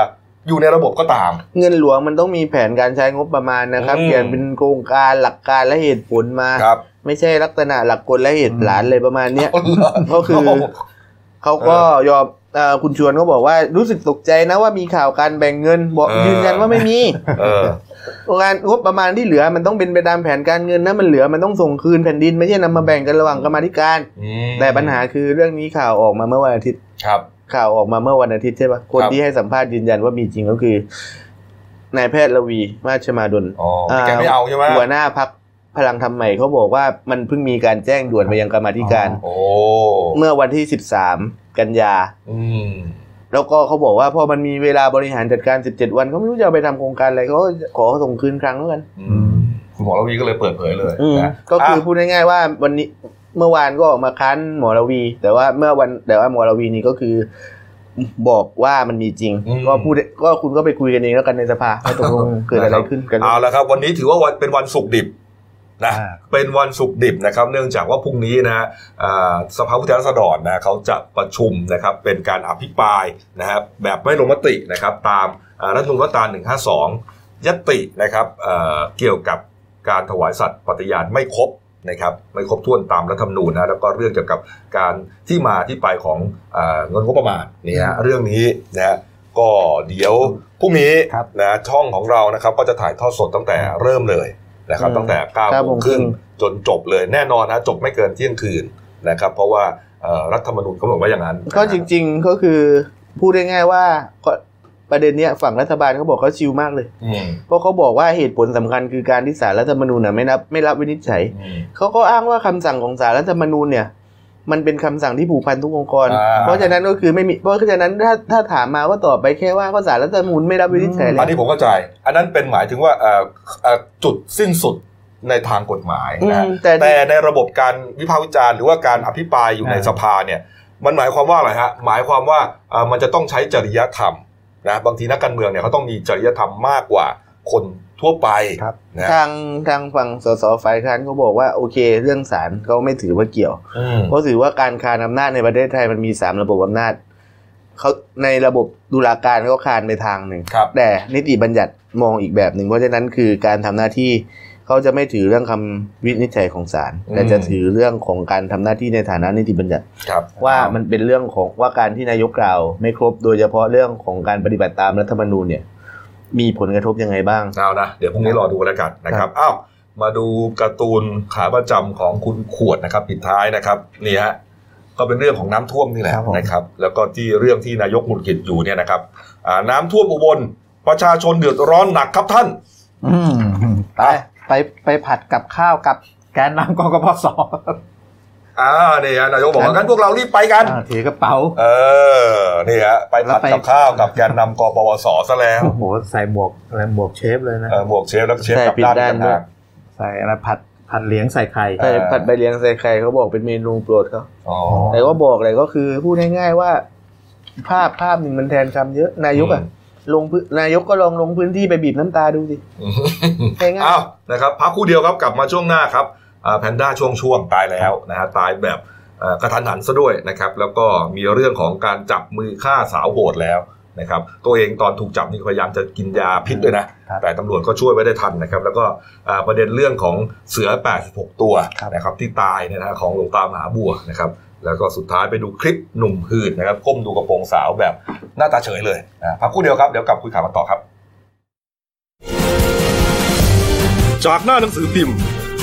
อยู่ในระบบก็ตาม เงินหลวงมันต้องมีแผนการใช้งบประมาณนะครับอืมเขียนเป็นโครงการหลักการและเหตุผลมาครับ ไม่ใช่ลักษณะหลักกลและเหตุผลเลยประมาณเนี้ยก็คือโโหเขาก็ยอมเอ่อคุณชวนก็บอกว่ารู้สึกตกใจนะว่ามีข่าวการแบ่งเงิน บอกเออยืนยันว่าไม่มีเออ งานงบประมาณที่เหลือมันต้องเป็นไปตามแผนการเงินนะมันเหลือมันต้องส่งคืนแผ่นดินไม่ใช่นำมาแบ่งกันระหว่างกรรมาธิการอืมแต่ปัญหาคือเรื่องนี้ข่าวออกมาเมื่อวันอาทิตย์ครับ ข่าวออกมาเมื่อวันอาทิตย์ใช่ปะคนครับที่ให้สัมภาษณ์ยืนยันว่ามีจริงก็คือนายแพทย์ระวีมาชมาดลอ๋อแกไม่เอาใช่ไหมหัวหน้าพักพลังธรรมใหม่เขาบอกว่ามันเพิ่งมีการแจ้งด่วนไปยังกรรมาธิการโอ้เมื่อวันที่ 13 กันยาอืม แล้วก็เขาบอกว่าพอมันมีเวลาบริหารจัดการ 17 วันเขาไม่รู้จะเอาไปทำโครงการอะไรเขาก็ขอส่งคืนครั้งแล้วกันอืมคุณหมอระวีก็เลยเปิดเผยเลยอืมนะก็คืออะพูดง่ายๆว่าวันนี้เมื่อวานก็ออกมาค้านหมอระวี แต่ว่าเมื่อวันแต่ว่าหมอระวีนี่ก็คือบอกว่ามันมีจริง ก็พูดก็คุณก็ไปคุยกันเองแล้วกันในสภาว่าตกลงเกิดอะไรขึ้นกันเอาละครับ วันนี้ถือว่าวันเป็นวันศุกร์ดิบ นะอ่าเป็นวันศุกร์ดิบนะครับ เนื่องจากว่าพรุ่งนี้นะอ่าสภาผู้แทนราษฎรนะเขาจะประชุมนะครับเป็นการอภิปรายนะครับแบบไม่ลงมตินะครับตามอ่ารัฐธรรมนูญมาตรา152ยตินะครับเอ่อเกี่ยวกับการถวายสัตย์ปฏิญาณไม่ครบนะครับไม่ครบถ้วนตามรัฐธรรมนูญนะแล้วก็เรื่องเกี่ยวกับการที่มาที่ไปของอาเงินงบประมาณนี่ฮะเรื่องนี้นะฮะก็เดี๋ยวพรุ่งนี้ครับนะช่องของเรานะครับก็จะถ่ายทอดสดตั้งแต่เริ่มเลย นะครับอืมตั้งแต่9ก้าเก้าโมโมงงครึ่งครึ่งจนจบเลยแน่นอนนะจบไม่เกินเที่ยงคืนนะครับ เพราะว่าเอ่อรัฐธรรมนูญกำหนดไว้อย่างนั้น ก็จริง ๆก็คือพูดได้ง่ายว่าก็ประเด็นเนี้ยฝั่งรัฐบาลเขาบอกเขาชิลมากเลยอืมเพราะเขาบอกว่าเหตุผลสำคัญคือการที่สารรัฐธรรมนูญน่ะไม่รับไม่รับวินิจฉัยอืมเขาก็อ้างว่าคำสั่งของสารรัฐธรรมนูญเนี่ย มันเป็นคำสั่งที่ผูกพันทุกองค์กรอ่าเพราะฉะนั้นก็คือไม่มีเพราะฉะนั้นถ้าถ้าถามมาก็ตอบไปแค่ว่าก็สารรัฐธรรมนูญไม่รับวินิจฉัยเลอันยนี้ผมเข้าใจ อันนั้นเป็นหมายถึงว่าเอ่อเอ่อจุดสิ้นสุดในทางกฎหมายอืนะมแต่แต่ในระบบการวิพากษ์วิจารณ์หรือว่าการอภิปรายอยู่ในอ่าสภาเนี่ย มันหมายความว่าอะไรฮะหมายความว่าเอ่อมันจะต้องใช้จริยธรรมนะบางทีนักการเมืองเนี่ยเขาต้องมีจริยธรรมมากกว่าคน ทั่วไปครับนะทางทางฝั่งสสฝ่ายค้านเขาบอกว่าโอเค เรื่องศาลเขาไม่ถือว่าเกี่ยวอืมเพราะถือว่าการคานอำนาจในประเทศไทยมันมีสามระบบอำนาจเขาในระบบตุลาการก็คานไปทางหนึ่งครับแต่นิติบัญญัติมองอีกแบบหนึ่งเพราะฉะนั้นคือการทำหน้าที่เขาจะไม่ถือเรื่องคำวินิจฉัยของศาลแต่จะถือเรื่องของการทำหน้าที่ในฐานะนิติบัญญัติครับว่ามันเป็นเรื่องของว่าการที่นายกกล่าว ไม่ครบโดยเฉพาะเรื่องของการปฏิบัติตามรัฐธรรมนูญเนี่ย มีผลกระทบยังไงบ้างเอานะเดี๋ยวพรุ่งนี้รอดูกันแล้วกันนะครับอ้าวมาดูการ์ตูนขาประจำของคุณขวดนะครับปิดท้ายนะครับนี่ฮะก็เป็นเรื่องของน้ำท่วมนี่แหละครับผมนะครับ แล้วก็ที่เรื่องที่นายกหมุนกิจอยู่เนี่ยนะครับอ่าน้ำท่วมอุบลประชาชนเดือดร้อนหนักครับท่าน อืมไปไปไปผัดกับข้าวกับแกนนำกกปส อ่านี่ฮะนายกบอกว่างั้นพวกเรารีบไปกันอ่าถือกระเป๋า เออนี่ฮะไปผัดแล้วไปกับข้าวกับแกนนำกปวสซะแล้วโอ้โหใส่หมวกอะไรหมวกเชฟเลยนะเออหมวกเชฟแล้วก็เชฟใช่กลับปิดด้านด้านกันด้วยนะใส่อะไรผัดผัดเหลียงใส่ไข่ใช่ผัดใบเลี้ยงใส่ไข่เขาบอกเป็นเมนูโปรดเขาอ๋อแต่ก็บอกเลยก็คือพูดง่ายๆว่า ภาพภาพหนึ่งมันแทนคำเยอะนายกอะลงพื้นนายกก็ลองลงพื้นที่ไปบีบน้ำตาดูสิอืมง่ายๆอ้าวนะครับพักครู่เดียวครับกลับมาช่วงหน้าครับ แพนด้าช่วงช่วงๆตายแล้วนะฮะตายแบบเอ่อกระทันหันซะด้วยนะครับแล้วก็มีเรื่องของการจับมือฆ่าสาวโหดแล้วนะครับตัวเองตอนถูกจับนี่พยายามจะกินยาพิษด้วยนะครับแต่ตำรวจก็ช่วยไว้ได้ทันนะครับ แล้วก็อ่าประเด็นเรื่องของเสือ 86 ตัวครับนะครับที่ตายเนี่ยนะของหลวงตามหาบัวนะครับแล้วก็สุดท้ายไปดูคลิปหนุ่มหืดนะครับก้มดูกระโปรงสาวแบบหน้าตาเฉยเลยนะพักครู่เดียวครับ เดี๋ยวกลับคุยข่าวกันต่อครับ จากหน้าหนังสือพิมพ์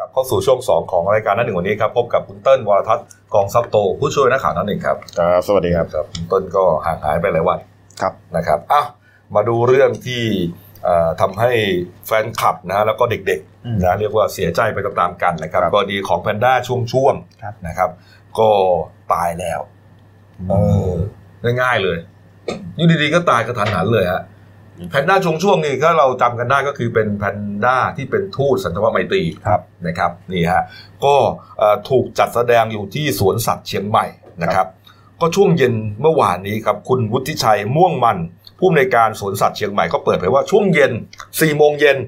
กลับเข้าสู่ช่วง 2 ของรายการนั้นหนึ่งวันนี้ครับพบกับคุณเติ้ลวรทัศน์กองซับโต ผู้ช่วยนักข่าวนั้นหนึ่งครับครับสวัสดีครับครับคุณเติ้ลก็ห่างหายไปหลายวันครับนะครับอะมาดูเรื่องที่เอ่อทำให้แฟนคลับนะแล้วก็เด็กอืมๆนะเรียกว่าเสียใจไปตามๆกันนะครับครับกรณีของแพนด้าช่วงครับๆนะครับก็ตายแล้วเออง่ายๆเลยอยู่ดีๆก็ตายกระทันหันเลยฮะ แพนด้าช่วงๆนี่ถ้าเราจำกันได้ก็คือเป็นแพนด้าที่เป็นทูตสันทวไมตรีครับนะครับนี่ฮะก็เอ่อถูกจัดแสดงอยู่ที่สวนสัตว์เชียงใหม่นะครับ ก็ช่วงเย็นเมื่อวานนี้ครับคุณวุฒิชัยม่วงมันผู้อำนวยการสวนสัตว์เชียงใหม่ก็เปิดเผยว่าช่วงเย็น4โมงเย็น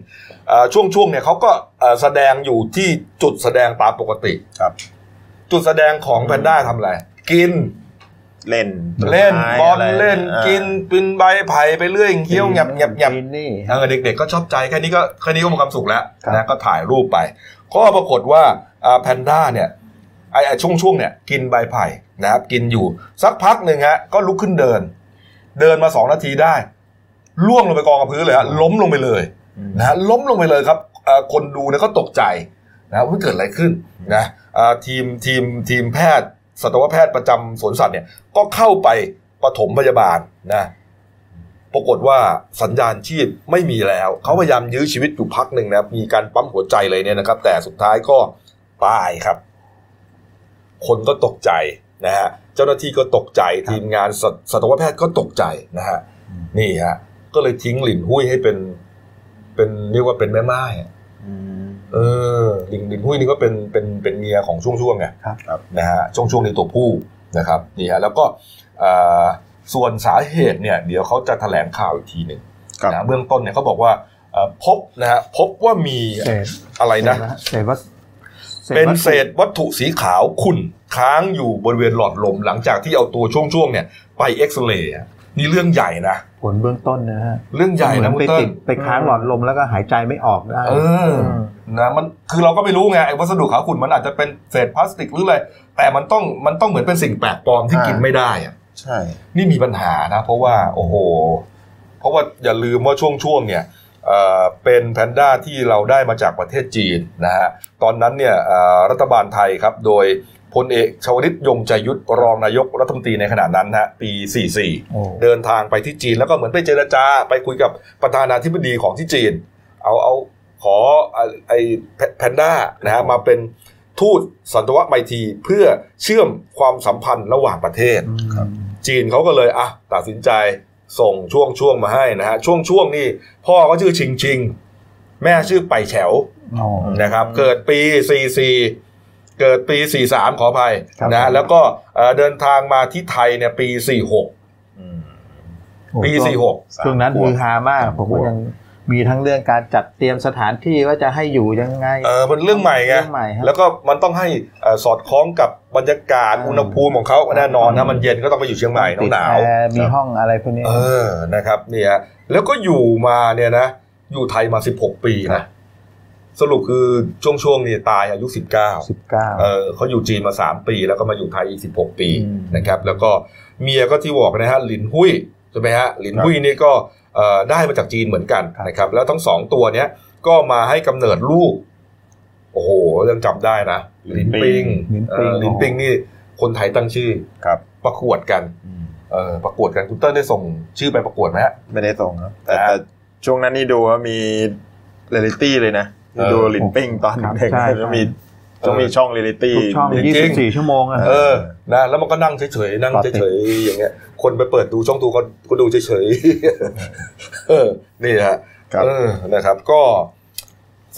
เอ่อช่วงช่วงเนี่ยเขาก็เอ่อแสดงอยู่ที่จุดแสดงตามปกติครับ จุดแสดงของแพนด้าทำอะไรกิน เล่นเล่นไม้บอละไรเล่นอ่ากินปินใบไผ่ไปเรื่อยเคี้ยวหยับหยับหยับกินนี่เออเด็กๆก็ชอบใจแค่นี้ก็แค่นี้ก็มีความสุขแล้วครับนะก็ถ่ายรูปไป ก็ปรากฏว่าแพนด้าเนี่ยไอ้ไอ้ช่วงช่วงๆเนี่ยกินใบไผ่นะครับกินอยู่สักพักหนึ่งฮะก็ลุกขึ้นเดิน เดินมาสองนาทีได้ล่วงลงไปกองกับพื้นเลยฮะล้มลงไปเลยนะฮะล้มลงไปเลยครับเอ่อคนดูเนี่ยก็ตกใจนะว่าเกิดอะไรขึ้นนะเอ่อทีมทีมทีมแพทย์ สัตวแพทย์ประจำสวนสัตว์เนี่ยก็เข้าไปปฐมพยาบาลนะปรากฏว่าสัญญาณชีพไม่มีแล้ว เขาพยายามยื้อชีวิตอยู่พักหนึ่งนะครับมีการปั๊มหัวใจเลยเนี่ยนะครับ แต่สุดท้ายก็ตายครับ คนก็ตกใจนะฮะเจ้าหน้าที่ก็ตกใจทีมงานสัตสัตวแพทย์ก็ตกใจนะฮะนี่ฮะก็เลยทิ้งหลินหุ้ยให้เป็น เป็นเรียกว่าเป็นแม่ไม้อะอืม เออหลินหลินหุ้ยนี่ก็เป็นเป็นเป็นเมียของช่วงช่วงๆไงครับครับนะฮะช่วงช่วงนี้ตัวผู้นะครับนี่ฮะแล้วก็เอ่อส่วนสาเหตุเนี่ยเดี๋ยวเขาจะแถลงข่าวอีกทีหนึ่งครับนะเบื้องต้นเนี่ยเขาบอกว่าเอ่อพบนะฮะพบว่ามีเศษอะไรนะเศษวัตเป็นเศษวัตถุสีขาวขุ่นค้างอยู่บริเวณหลอดลม หลังจากที่เอาตัวช่วงๆเนี่ยไปเอ็กซเรย์อะ นี่เรื่องใหญ่นะผลเบื้องต้นนะฮะเรื่องใหญ่นะเหมืคุอนณไปเติ้ติลดไปค้างหลอดลมแล้วก็หายใจไม่ออกได้เออนะมันคือเราก็ไม่รู้ไงไอ้วัสดุขาวขุ่นมันอาจจะเป็นเศษพลาสติกหรืออะไรแต่มันต้องมันต้องเหมือนเป็นสิ่งแปลกปลอมที่กินไม่ได้อะใช่ นี่มีปัญหานะ เพราะว่าโอ้โห เพราะว่าอย่าลืมว่าช่วงช่วงๆเนี่ยเอ่อเป็นแพนด้าที่เราได้มาจากประเทศจีนนะฮะตอนนั้นเนี่ยเอ่อรัฐบาลไทยครับโดย พลเอกชวลิตยงใจยุทธรองนายกรัฐมนตรีในขณะนั้นนะฮะปี 44โอ้เดินทางไปที่จีนแล้วก็เหมือนไปเจรจาไปคุยกับประธานาธิบดีของที่จีน เอาเอาขอไอ้ไอ้แพนด้านะฮะมาเป็นทูตสันตวไมตรีเพื่อเชื่อมความสัมพันธ์ระหว่างประเทศครับจีนเขาก็เลยอะตัดสินใจส่งช่วงช่วงมาให้นะฮะช่วงช่วงนี่พ่อก็ชื่อชิงชิง แม่ชื่อไปแฉวอ๋อนะครับ เกิดปี 44 เกิดปี 43 ขออภัยครับนะฮะแล้วก็เอ่อเดินทางมาที่ไทยเนี่ยปี 46อืมโอ้ปีช่วง46 ช่วงนั้นฮือฮามากผมก็ยังมีทั้งเรื่องการจัดเตรียมสถานที่ว่าจะให้อยู่ยังไง เออมันเรื่องใหม่ไงเรื่องใหม่ครับแล้วก็มันต้องให้เอ่อสอดคล้องกับบรรยากาศอืมอุณหภูมิของเขาแน่นอนนะมันเย็นก็ต้องไปอยู่เชียงใหม่หติดนาวแอร์มีห้องอะไรพวกนี้ๆเออนะครับเนี่ยแล้วก็อยู่มาเนี่ยนะอยู่ไทยมา 16 ปีนะ สรุปคือช่วงช่วงๆนี้ตายอายุ 19สิบเก้าเออเขาอยู่จีนมา 3 ปี แล้วก็มาอยู่ไทยอีก16 ปีอืมนะครับ แล้วก็เมียก็ที่บอกนะฮะหลินหุ้ยใช่ไหมฮะหลินหุ้ยนี่ก็เอ่อได้มาจากจีนเหมือนกันนะครับ แล้วทั้งสองตัวเนี้ยก็มาให้กำเนิดลูก โอ้โหยังจำได้นะหลินปิงลิ้นเอปิงอหลินปิงนี่คนไทยตั้งชื่อครับ ประกวดกันเออประกวดกันคุณเติ้ลได้ส่งชื่อไปประกวดไหมฮะไม่ได้ส่งครับแต่อ่าแต่ช่วงนั้นนี่ดูว่ามีเรลิตี้เลยนะ เออดูหลินปิงตอนครับเด็กใช่แล้วมีต้องมีช่องเรลิตี้ทุกช่องจริงๆ24 ชั่วโมงอะเออนะแล้วมันก็นั่งเฉยๆนั่งต่อติดเฉยๆอย่างเงี้ย คนไปเปิดดูช่องดูก็ก็ดูเฉยๆเออนี่ฮะครับเออนะครับ ก็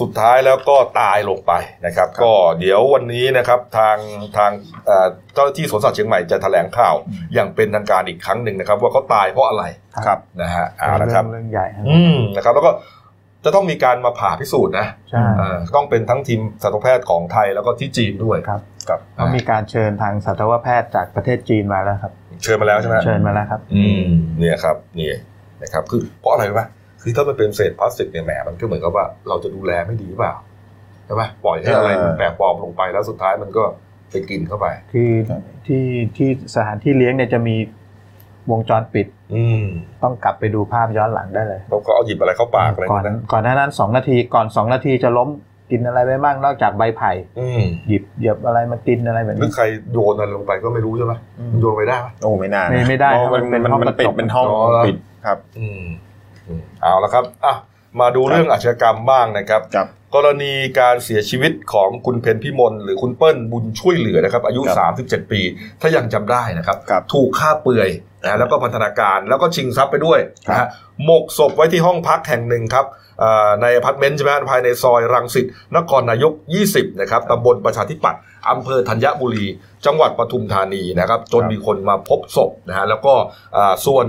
สุดท้ายแล้วก็ตายลงไปนะครับ ก็เดี๋ยววันนี้นะครับทางทางเอ่อเจ้าหน้าที่สวนสัตว์เชียงใหม่จะแถลงข่าว อย่างเป็นทางการอีกครั้งหนึ่งนะครับ ว่าเขาตายเพราะอะไรครับนะฮะเอาเป็นละคเรื่รัอบงเรื่องใหญ่ครับอืมนะครับ แล้วก็ จะต้องมีการมาผ่าพิสูจน์นะใช่เอ่อต้องเป็นทั้งทีมสัตวแพทย์ของไทยแล้วก็ที่จีนด้วยครับกับเขามีการเชิญทางสัตวแพทย์จากประเทศจีนมาแล้วครับ เชิญมาแล้วใช่ไหมเชิญมาแล้วครับ อืมเนี่ยครับนี่นะครับคือเพราะอะไรรู้ไหมคือถ้ามันเป็นเศษพลาสติกเนี่ยแหมมันก็เหมือนกับว่าเราจะดูแลไม่ดีหรือเปล่าใช่ไหมปล่อยให้อะไรเออมันแปลกปลอมลงไปแล้วสุดท้ายมันก็ไปกินเข้าไป คือครับที่ที่สถานที่เลี้ยงเนี่ยจะมี วงจรปิด อืมต้องกลับไปดูภาพย้อนหลังได้เลยแล้วก็เอาหยิบอะไรเข้าปากอะไรก่อนนะก่อนหน้านั้นสองนาทีก่อนสองนาทีจะล้มกินอะไรไปบ้างนอกจากใบไผ่อืมหยิบเหยียบอะไรมากินอะไรแบบหรือนี้ใครโยนอะไรลงไปก็ไม่รู้ใช่ไหมมันโยนไปได้ไหมโอ้ไม่น่านะไม่ไม่ได้เพครับราะมันมันเป็นมันห้องมันปิดกระจกเป็นห้องอ๋อเหรอปิดครับอืมอืมเอาละครับอะมาดูเรื่องอาชญากรรมบ้างนะครับครับ กรณีการเสียชีวิตของคุณเพนพิมลหรือคุณเปิ้ลบุญช่วยเหลือนะครับอายุครับ37 ปี ถ้ายังจำได้นะครับครับ ถูกฆ่าเปลือยนะแล้วก็พันธนาการแล้วก็ชิงทรัพย์ไปด้วยนะฮะหมกศพไว้ที่ห้องพักแห่งหนึ่งครับอ่าในอพาร์ตเมนต์ใช่ไหมภายในซอยรังสิตนครนายก 20 นะครับตำบลประชาธิปัตย์อำเภอธัญบุรี จังหวัดปทุมธานีนะครับ จนครับมีคนมาพบศพนะฮะแล้วก็อ่าส่วน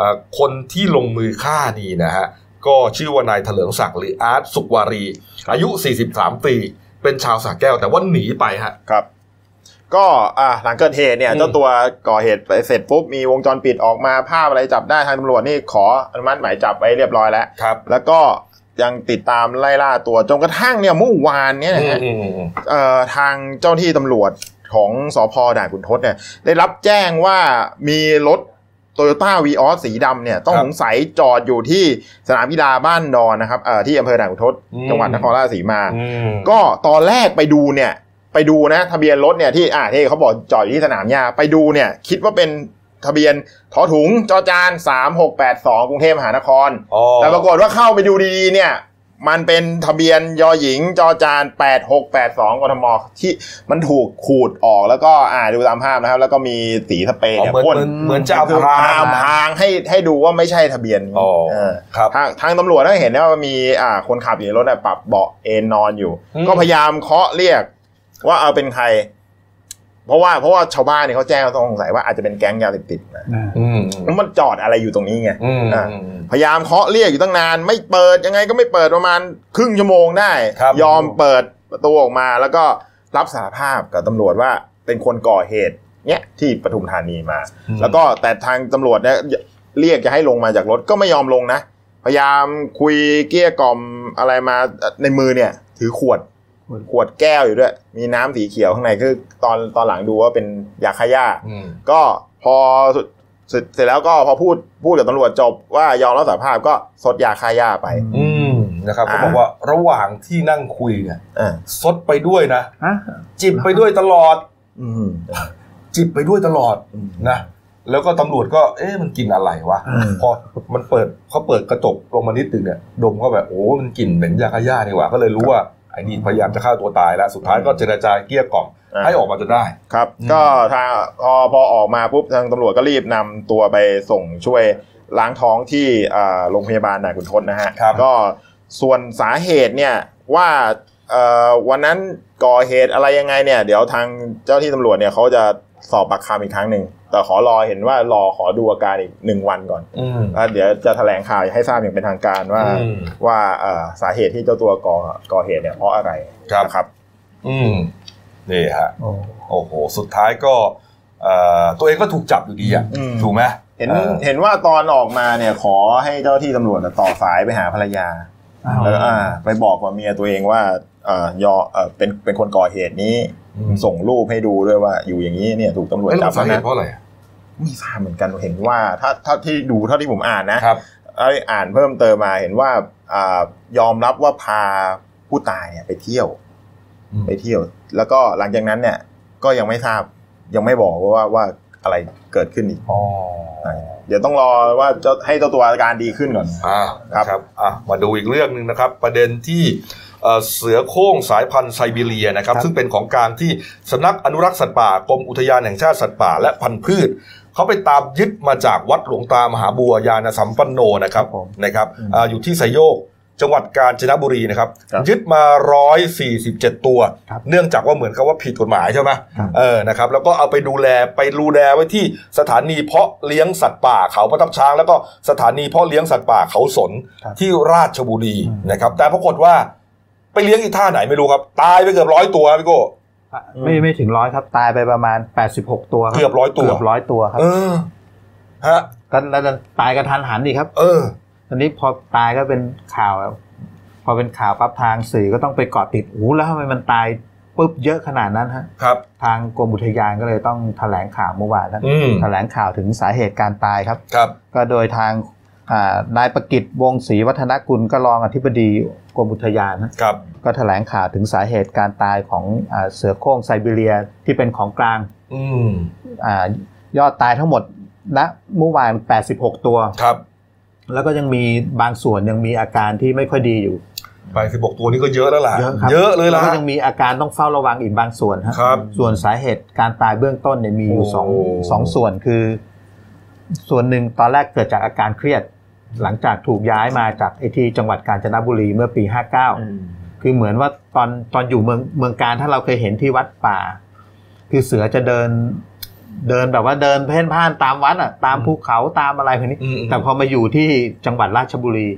อ่าคนที่ลงมือฆ่านี่นะฮะก็ชื่อว่านายเถลิงศักดิ์หรืออาร์ตสุขวารี อายุ 43 ปี เป็นชาวสระแก้วแต่ว่าหนีไปฮะครับ ก็อ่าหลังเกิดเหตุเนี่ยอืมเจ้าตัวก่อเหตุไปเสร็จปุ๊บมีวงจรปิดออกมาภาพอะไรจับได้ทางตำรวจนี่ขออนุมัติหมายจับไว้เรียบร้อยแล้วครับ แล้วก็ยังติดตามไล่ล่าตัวจนกระทั่งเนี่ยเมื่อวานเนี่ยนะฮะอืมอืมอืมเอ่อทางเจ้าหน้าที่ตำรวจของสพด่านขุนทดเนี่ยได้รับแจ้งว่ามีรถ โตโยต้าวีออสสีดำเนี่ยต้องสงสัยจอดอยู่ที่สนามกีฬาบ้านดอนนะครับเอ่อที่อำเภอด่านขุนทดจังหวัดนครราชสีมาอืมก็ตอนแรกไปดูเนี่ยไปดูนะทะเบียนรถเนี่ยที่อ่าที่เขาบอกจอดอยู่ที่สนามหญ้าไปดูเนี่ยคิดว่าเป็นทะเบียนทอถุงจอจาน 3682 กรุงเทพมหานครอ๋อแต่ปรากฏว่าเข้าไปดูดีๆเนี่ย มันเป็นทะเบียนยอหญิงจอจาน 8682กทมที่มันถูกขูดออกแล้วก็อ่าดูตามภาพนะครับ แล้วก็มีสีสเปรย์เนี่ยอ๋อเหมือนพ่นเหมือนจะเอาคือพรางอำพรางให้ให้ดูว่าไม่ใช่ทะเบียนนี้อ๋อเออครับทางทางตำรวจก็เห็นว่ามีอ่าคนขับอยู่ในรถน่ะปรับเบาะเอนนอนอยู่อืมก็พยายามเคาะเรียกว่าเอาเป็นใคร เพราะว่าเพราะว่าชาวบ้านเนี่ยเขาแจ้งเขาสงสัยว่าอาจจะเป็นแก๊งยาเสพติดนะอืมแล้วมันจอดอะไรอยู่ตรงนี้ไงอืมอ่าอืมอืมพยายามเคาะเรียกอยู่ตั้งนาน ไม่เปิดยังไงก็ไม่เปิดประมาณครึ่งชั่วโมงได้ครับยอมเปิดประตูออกมาแล้วก็รับสารภาพกับตำรวจว่าเป็นคนก่อเหตุเนี้ยที่ปทุมธานีมา แล้วก็แต่ทางตำรวจเนี่ยเรียกจะให้ลงมาจากรถก็ไม่ยอมลงนะ พยายามคุยเกลี้ยกล่อมอะไรมาในมือเนี่ย ถือขวด ขวดแก้วอยู่ด้วย มีน้ำสีเขียวข้างในคือตอนตอนหลังดูว่าเป็นยาฆ่าหญ้าอืมก็พอสุดเสร็จเสร็จแล้วก็พอพูดพูดกับตำรวจจบว่ายอมรับสารภาพก็ซดยาฆ่าหญ้าไป อืมนะครับเขาอ่าบอกว่าระหว่างที่นั่งคุยเนี่ยอ่าซดไปด้วยนะฮะจิบไปด้วยตลอดอืมจิบไปด้วยตลอดอืมนะแล้วก็ตำรวจก็ เอ๊ะมันกินอะไรวะอืมพอมันเปิดเขาเปิดกระจกลงมานิดนึงเนี่ย ดมก็แบบโอ้มันกลิ่นเหม็นยาฆ่าหญ้านี่หว่าก็เลยรู้ว่า ไอ้นี่พยายามจะฆ่าตัวตายแล้ว สุดท้ายก็เจรจาเกลี้ยกล่อมอ่าให้ออกมาจนได้ครับอืมก็ทางพอพอออกมาปุ๊บทางตำรวจก็รีบนำตัวไปส่งช่วยล้างท้องที่อ่าโรงพยาบาลด่านขุนทดนะฮะครับก็ส่วนสาเหตุเนี่ยว่าเอ่อวันนั้นก่อเหตุอะไรยังไงเนี่ย เดี๋ยวทางเจ้าที่ตำรวจเนี่ยเขาจะสอบปากคำอีกครั้งหนึ่ง แต่ขอรอเห็นว่ารอขอดูอาการอีกหนึ่งวันก่อนอืมแล้วเดี๋ยวจะแถลงข่าวให้ทราบอย่างเป็นทางการว่าอืมว่าเอ่อสาเหตุที่เจ้าตัวก่อก่อเหตุเนี่ยเพราะอะไรครับนะครับ อืมนี่ฮะโอ้โอ้โหสุดท้ายก็เอ่อตัวเองก็ถูกจับอยู่ดีอะอืมถูกไหมเห็นออเห็นว่าตอนออกมาเนี่ยขอให้เจ้าที่ตำรวจน่ะต่อสายไปหาภรรยาอ้าวแล้วอ่าไปบอกกับเมียตัวเองว่าเอ่อยอเอ่อเป็นเป็นคนก่อเหตุนี้อืม ส่งรูปให้ดูด้วยว่า อยู่อย่างนี้เนี่ยถูกตำรวจเอ้ยจัเราบสาแล้วเหตุนะเพราะอะไรอะไม่ทราบเหมือนกันเห็นว่าถ้าถ้าที่ดูเท่าที่ผมอ่านนะครับเอ้ยอ่านเพิ่มเติมมาเห็นว่าอ่ายอมรับว่าพาผู้ตายเนี่ยไปเที่ยวอืมไปเที่ยว แล้วก็หลังจากนั้นเนี่ย ก็ยังไม่ทราบยังไม่บอกว่าว่าอะไรเกิดขึ้นอีกอ๋อเดี๋ยวต้องรอว่าจะให้เจ้าตัวอาการดีขึ้นก่อนอ่าครับนะครับอะมาดูอีกเรื่องหนึ่งนะครับ ประเด็นที่ เอ่อเสือโคร่งสายพันธุ์ไซบีเรียนะครับครับซึ่งเป็นของกลางที่สำนักอนุรักษ์สัตว์ป่ากรมอุทยานแห่งชาติสัตว์ป่าและพันธุ์พืชเขาไปตามยึดมาจากวัดหลวงตามหาบัวยานสัมปันโนนะครับผมนะครับอาอยู่ที่ไซโยกจังหวัดกาญจนบุรีนะครับครับยึดมา 147 ตัวครับเนื่องจากว่าเหมือนกับว่าผิดกฎหมายใช่ไหมครับเออนะครับแล้วก็เอาไปดูแลไปดูแลไว้ที่สถานีเพาะเลี้ยงสัตว์ป่าเขาประทับช้าง แล้วก็สถานีเพาะเลี้ยงสัตว์ป่าเขาสนครับที่ราชบุรีนะครับแต่ปรากฏว่า ไปเลี้ยงอีท่าไหนไม่รู้ครับ ตายไปเกือบร้อยตัวพี่โก้ ไม่ไม่ถึงร้อยครับ ตายไปประมาณ86ตัวคเกือบร้อยตัว เกือบร้อยตัวครับเออฮะก็แล้วจะตายกระทันหันอีกครับ เออ ตอนนี้พอตายก็เป็นข่าวแล้วพอเป็นข่าวปั๊บทางสื่อก็ต้องไปเกาะติดโอ้โหแล้วทำไมมันตายปุ๊บเยอะขนาดนั้นฮะครับ ทางกรมอุทยานก็เลยต้องแถลงข่าวเมื่อวานนะอืมแถลงข่าวถึงสาเหตุการตายครับ ครับ ก็โดยทางอ่า นายประกิตวงศรีวัฒนกุลก็รองอธิบดีกรมอุทยานนะครับก็แถลงข่าวถึงสาเหตุการตายของอาเสือโคร่งไซบีเรียที่เป็นของกลางอืมอายอดตายทั้งหมดณเมื่อวาน 86 ตัวครับ แล้วก็ยังมีบางส่วนยังมีอาการที่ไม่ค่อยดีอยู่ไปสิบกตัวนี้ก็เยอะแล้วล่ะ เยอะครับเยอะเลยแล้ล่ะวก็ยังมีอาการต้องเฝ้าระวังอีกบางส่วนฮะครับ ส่วนสาเหตุการตายเบื้องต้นเนี่ยมีอยู่สองโอ้สองส่วนคือ ส่วนหนึ่งตอนแรกเกิดจากอาการเครียด หลังจากถูกย้ายมาจากไอที่จังหวัดกาญจนบุรีเมื่อปี 59 คือเหมือนว่าตอนตอนอยู่เมืองเมืองการถ้าเราเคยเห็นที่วัดป่า คือเสือจะเดินเดินแบบว่าเดินเพ่นพ่านตามวัดอะตามภูเขาตามอะไรพวกนี้อืมแต่พอมาอยู่ที่จังหวัดราชบุรี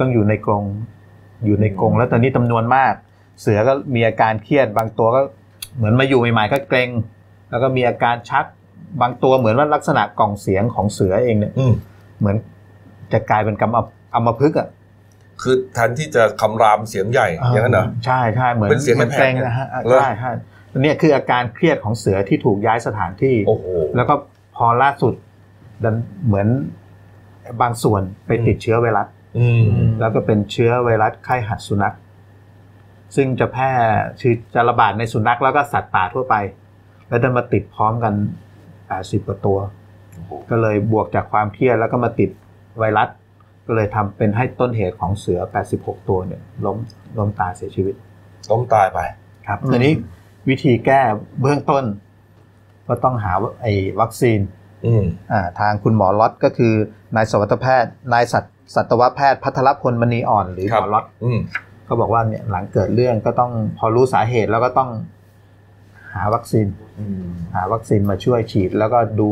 ต้องอยู่ในกรงอยู่ในกรงแล้วตอนนี้จำนวนมาก เสือก็มีอาการเครียดบางตัวก็เหมือนมาอยู่ใหม่ๆก็เกรงแล้วก็มีอาการชักบางตัวเหมือนว่าลักษณะกล่องเสียงของเสือเองเนี่ยอืมเหมือน จะกลายเป็นกำอัมอัมพฤกษ์อะคือแทนที่จะคำรามเสียงใหญ่อย่างนั้นเหรอใช่ใช่เหมือนเป็นเสียงหมือนแผ่เกวๆรงนะฮะเหรอใช่ใช่อันเนี้ยคืออาการเครียดของเสือที่ถูกย้ายสถานที่โอ้โหแล้วก็พอล่าสุดดันเหมือนบางส่วนไปติดเชื้อไวรัสอืมแล้วก็เป็นเชื้อไวรัสไข้หัดสุนัข ซึ่งจะแพร่คือจะระบาดในสุนัขแล้วก็สัตว์ป่าทั่วไป แล้วดันมาติดพร้อมกัน80กว่าตัว ก็เลยบวกจากความเครียดแล้วก็มาติด ไวรัสก็เลยทำเป็นให้ต้นเหตุของเสือ 86 ตัวเนี่ยล้มล้มตายเสียชีวิต ล้มตายไป ครับทีนี้วิธีแก้เบื้องต้น ก็ต้องหาไอ้วัคซีนอืมอ่าทางคุณหมอล็อตก็คือนายสัตวแพทย์นายสัตสัตวแพทย์พัทรพลมณีอ่อนหรือครัหบมอล็อตอืมก็บอกว่าเนี่ยหลังเกิดเรื่องก็ต้องพอรู้สาเหตุแล้วก็ต้องหาวัคซีนหาวัคซีนมาช่วยฉีดแล้วก็ดู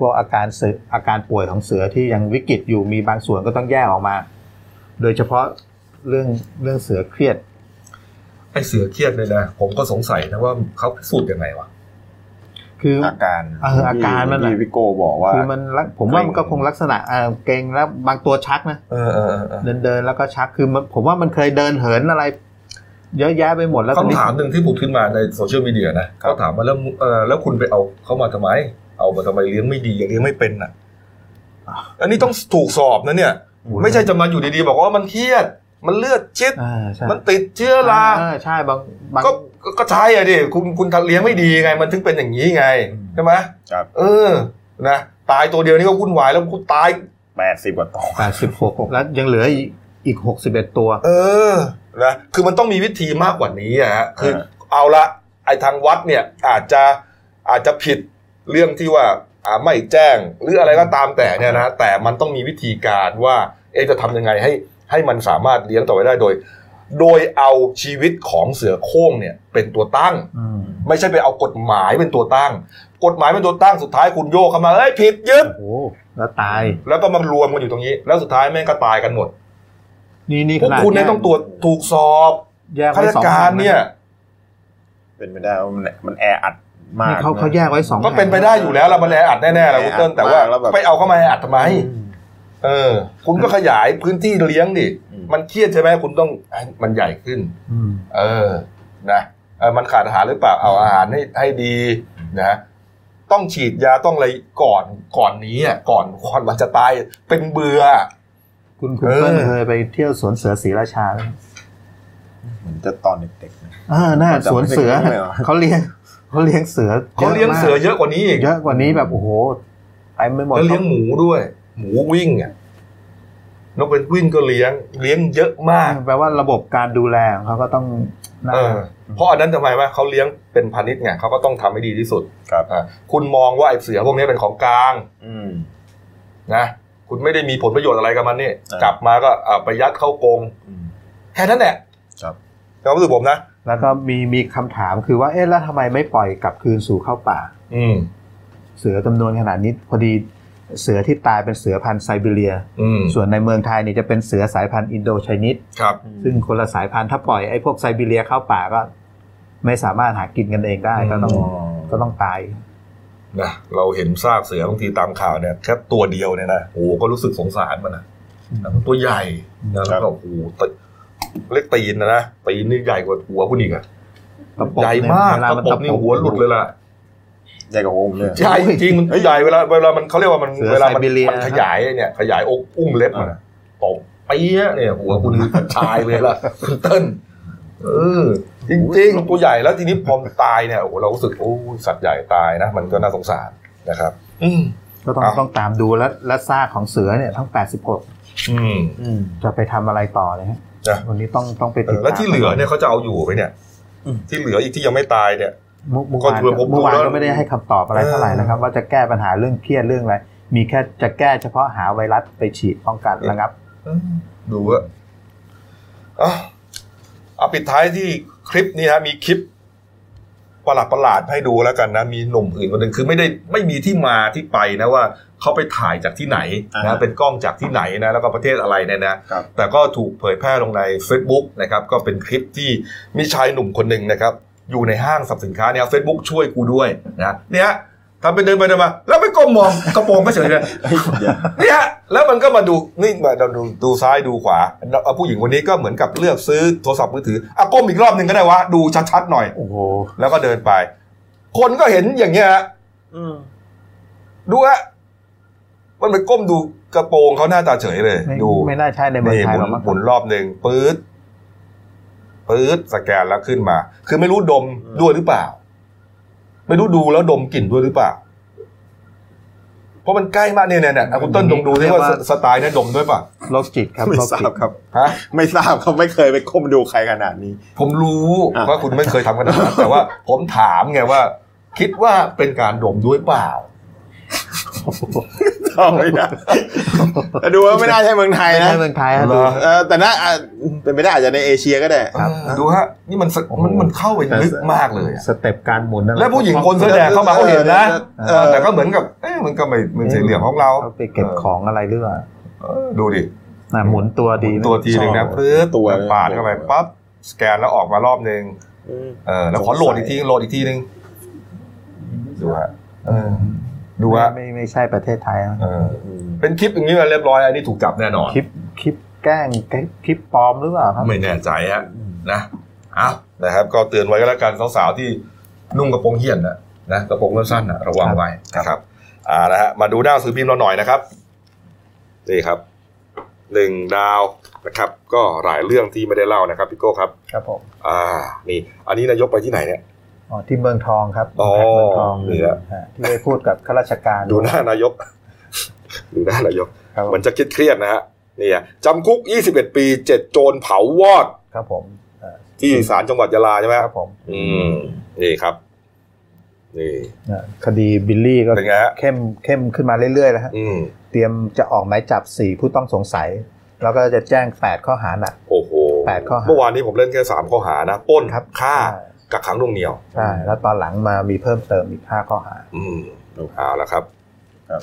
พวกอาการเสืออาการป่วยของเสือที่ยังวิกฤตอยู่มีบางส่วนก็ต้องแยกออกมา โดยเฉพาะเรื่องเรื่องเสือเครียดไอเสือเครียดเลยนะผมก็สงสัยนะว่าเขาพิสูจน์ยังไงวะคืออาการเอออาการมันน่ะที่พี่โกบอกว่าคือมันลักผมว่ามันก็เกร็งคงลักษณะเอ่อเกรงแล้วบางตัวชักนะเออเออเออเออเดินเดินแล้วก็ชักคือมันผมว่ามันเคยเดินเหินอะไร เยอะแยะไปหมดแล้วตอนนี้คำถามหนึ่งที่ผุดขึ้นมาในโซเชียลมีเดียนะเขาถามว่าแล้วเออแล้วคุณไปเอาเขามาทำไม เอามาทำไมเลี้ยงไม่ดีเลี้ยงไม่เป็นอะ อันนี้ต้องถูกสอบนะเนี่ย ไม่ใช่จะมาอยู่ดีๆ บอกว่ามันเครียด มันเลือดชิดอ่าใช่มันติดเชื้อราเออใช่บางบางก็ก็ก็ใช่อะดิคุณคุณทำเลี้ยงไม่ดีไง มันถึงเป็นอย่างนี้ไงใช่ไหมครับเออนะตายตัวเดียวนี่ก็วุ่นวายแล้วคุณตายแปดสิบกว่าตัวแปดสิบหกแล้วยังเหลืออีกอีกหกสิบเอ็ดตัว เออนะคือมันต้องมีวิธีมากกว่านี้อะฮะคือเออเอาละไอ้ทางวัดเนี่ยอาจจะอาจจะผิด เรื่องที่ว่าอ่าไม่แจ้งหรืออะไรก็ตามแต่เนี่ยนะแต่มันต้องมีวิธีการว่าเอ๊ะจะทำยังไงให้ให้มันสามารถเลี้ยงต่อไปได้โดย โดยเอาชีวิตของเสือโคร่งเนี่ยเป็นตัวตั้งอืมไม่ใช่ไปเอากฎหมายเป็นตัวตั้ง กฎหมายเป็นตัวตั้งสุดท้ายคุณโยกเข้ามาเอ้ยผิดยึดโอ้โหแล้วตาย แล้วก็มารวมกันอยู่ตรงนี้ แล้วสุดท้ายแม่งก็ตายกันหมด นี่นี่พวกขนาดคุณเนี่ยต้องตรวจถูกสอบแยกข้าไว้ราชสองการแห่งะเนี่ย เป็นไปได้ว่ามันมันแออัด มากนี่เขาเขาแยกไว้สองก็เป็นไปได้อยู่แล้วละมันแออัดแน่ๆแหละคุณเติ้ลแต่ว่าแล้วแบบไปเอาเข้ามาแออัดทำไมอืมเออ คุณก็ขยายพื้นที่เลี้ยงดิอืมมันเครียดใช่ไหมคุณต้องให้มันใหญ่ขึ้นอืมเออนะเออมันขาดอาหารหรือเปล่าเอาอาหารให้ให้ดีนะต้องฉีดยาต้องอะไรก่อนก่อนนี้อะก่อนก่อนมันจะตายเป็นเบื่อ คุณคุณเออเปิ้ลเคยไปเที่ยวสวนเสือศรีราชาไหมเหมือนจะตอนเด็กๆนะเออน่ามันจะสวนเสือไม่ได้รู้เลยเหรอเขาเลี้ยง เขาเลี้ยงเสือเขาเลี้ยงเสือเยอะกว่านี้อีกเยอะกว่านี้แบบโอ้โหเต็มไปหมดแล้วเลี้ยงหมูด้วย หมูวิ่งอะนกเป็นกวินก็เลี้ยง เลี้ยงเยอะมากแปลว่าระบบการดูแลของเขาก็ต้องน่าเออเพราะอันนั้นทำไมวะเขาเลี้ยงเป็นพาณิชย์ไงเขาก็ต้องทำให้ดีที่สุดครับอะคุณมองว่าไอ้เสือพวกนี้เป็นของกลาง อืมนะคุณไม่ได้มีผลประโยชน์อะไรกับมันนี่ใช่จับมาก็อะไปยัดเข้ากรงอืมแค่นั้นแหละครับความรู้สึกผมนะ แล้วก็มีมีคำถามคือว่าเอ๊ะแล้วทำไมไม่ปล่อยกลับคืนสู่เข้าป่า อืมเสือจำนวนขนาดนี้พอดีเสือที่ตายเป็นเสือพันธุ์ไซบีเรียอืมส่วนในเมืองไทยนี่จะเป็นเสือสายพันธุ์อินโดไชนีสครับ ซึ่งคนละสายพันธุ์ถ้าปล่อยไอ้พวกไซบีเรียเข้าป่าก็ ไม่สามารถหากินกันเองได้ก็ต้องอืก็ต้องตายนะเราเห็นซากเสือบางทีตามข่าวเนี่ยแค่ตัวเดียวเนี่ยนะโอ้โหก็รู้สึกสงสารมันนะแต่มันตัวใหญ่นะแล้วก็โอ้โหต เล็กตีนนะนะตีนนี่ใหญ่กว่าหัวคุณอีกอะตะปบใหญ่มากเวลตะมันปบนี่หัวหลุดเลยล่ะใหญ่กว่าองค์เลยใช่จริงๆมันใหญ่เวลาเวลามันเขาเรียกว่ามันเสือเวลามันไซบีเรียมันขยายเนี่ยขยายอกอุ้งเล็บมันอะตบปี๊ยะเนี่ยหัวคุณกระชายเลยล่ะคุณเติ้ลเออจริงๆตัวใหญ่แล้วทีนี้พอมันตายเนี่ยโอ้โหเรารู้สึกโอ้ยสัตว์ใหญ่ตายนะ มันก็น่าสงสารนะครับ อืมก็ต้องอะต้องตามดูและและซากของเสือเนี่ยทั้ง 86 อืมอืมจะไปทำอะไรต่อเลยฮะ นะวันนี้ต้องต้องไปเอติดอตามแล้วที่เหลือเนี่ยเขาจะเอาอยู่ไหมเนี่ยอืมที่เหลืออีกที่ยังไม่ตายเนี่ยเมื่อเมื่อก็วานถือว่าผมเมื่อวานดูแล้วก็ไม่ได้ให้คำตอบอะไรเท่าไหร่นะครับ ว่าจะแก้ปัญหาเรื่องเครียดเรื่องอะไร มีแค่จะแก้เฉพาะหาไวรัสไปฉีดป้องกันระงับดูอะอะเอาปิดท้ายที่คลิปนี้นะมีคลิป ประหลาดประหลาดๆให้ดูแล้วกันนะมีหนุ่มอื่นคนหนึ่งคือไม่ได้ไม่มีที่มาที่ไปนะว่าเขาไปถ่ายจากที่ไหนอ่านะฮะเป็นกล้องจากที่ไหนนะแล้วก็ประเทศอะไรเนี่ยนะครับแต่ก็ถูกเผยแพร่ลงใน Facebook นะครับก็เป็นคลิปที่มีชายหนุ่มคนหนึ่งนะครับอยู่ในห้างสรรพสินค้าเนี่ยเฟซบุ๊กช่วยกูด้วยนะเนี่ย ทำเป็นเดินไปเดินมา แล้วไปก้มมองกระโปรงไม่เฉยเลยเดี๋ยวเนี่ยแล้วมันก็มาดูนี่มาเราดูดูซ้ายดูขวาเอาผู้หญิงคนนี้ก็เหมือนกับเลือกซื้อโทรศัพท์มือถืออะก้มอีกรอบหนึ่งก็ได้วะดูชัดๆหน่อยโอ้โหแล้วก็เดินไป คนก็เห็นอย่างเงี้ยฮะอืมดูฮะมันไปก้มดูกระโปรงเขาหน้าตาเฉยเลยไม่ดูไม่น่าใช่ในเมืองนี่ไทหยมุหรนอกมั้งหมุนรอบหนึ่งปื๊ดปื๊ดสแกนแล้วขึ้นมา คือไม่รู้ดมด้วยหรือเปล่า ไม่รู้ดูแล้วดมกลิ่นด้วยหรือเปล่า เพราะมันใกล้มากเนี่ยเนี่ยเนี่ยอะคุณต้นดมดูที่ว่าสสไตล์เนี่ยดมด้วยป่ะ โรคจิตครับไม่โรคทราจิบตครับ ฮะ ไม่ทราบเขาไม่เคยไปก้มดูใครขนาดนี้ ผมรู้อะ ว่าคุณไม่เคยทำขนาดนั้นแต่ว่า ผมถามไงว่า คิดว่าเป็นการดมด้วยเปล่า ตอบไม่ได้แต่ดูว่าไม่น่าใช่เมืองไทยไม่นะใช่เมืองไทยฮะเหรดูอเออแต่น่าอะเป็นไปได้อาจจะในเอเชียก็ได้ครับเออดูฮะนี่มันสมันมันเข้าไปลึกมากเลยอะสเต็ปการหมุนอะไรแล้วผู้หญิงคนเสื้อแดงเข้ามาเขาเห็นนะเออแต่ก็เหมือนกับเอ๊ะมันก็ไม่ไม่ใช่เรื่องของเราเขาไปเก็บของอะไรหรือเปล่าเออดูดิน่ะหมุนตัวดีนะตัวทีหนึ่งนะปื๊ดตัวปาดเข้าไปปั๊บสแกนแล้วออกมารอบหนึ่งอืมเออแล้วขอโหลดอีกทีโหลดอีกทีนึงดูฮะเออ ดูฮะไม่ไม่ไม่ใช่ประเทศไทยนะเออเป็นคลิปอย่างนี้มาเรียบร้อยอันนี้ถูกจับแน่นอน คลิปคลิปแกล้งคลิปปลอมหรือเปล่าครับ ไม่แน่ใจฮะนะอ้าวนะครับ ก็เตือนไว้ก็แล้วกันสาวๆที่นุ่งกระโปรงเหี่ยนนะนะกระโปรงสั้นๆนะระวังไว้นะครับอ่านะฮะมาดูหน้าซื้อพิมพ์เราหน่อยนะครับนี่ครับหนึ่งดาวนะครับ ก็หลายเรื่องที่ไม่ได้เล่านะครับพี่โก้ครับ ครับผมอ่านี่ อันนี้นายกไปที่ไหนเนี่ย อ๋อที่เมืองทองครับอ๋อเมืองทองนี่แหละฮะที่ได้พูดกับข้าราชการ ดูหน้านายก ดูหน้านายกครับเหมือนจะเครียดๆนะฮะนี่อะจำคุก 21 ปี 7 โจรเผาวอด ครับผมเอ่อที่ศาลจังหวัดยะลาใช่ไหมครับผม อืม นี่ครับ นี่นะคดีบิลลี่ก็เป็นไงฮะเข้มเข้มขึ้นมาเรื่อยๆแล้วฮะอืมเตรียมจะออกหมายจับสี่ผู้ต้องสงสัย แล้วก็จะแจ้งแปดข้อหาหนักโอ้โหแปดข้อหาเมื่อวานนี้ผมเล่นแค่สามข้อหานะปล้นครับฆ่าใช่ กักขังหน่วงเหนียวใช่แล้วตอนหลังมามีเพิ่มเติมอีกห้าข้อหา อืมเอาละครับครับ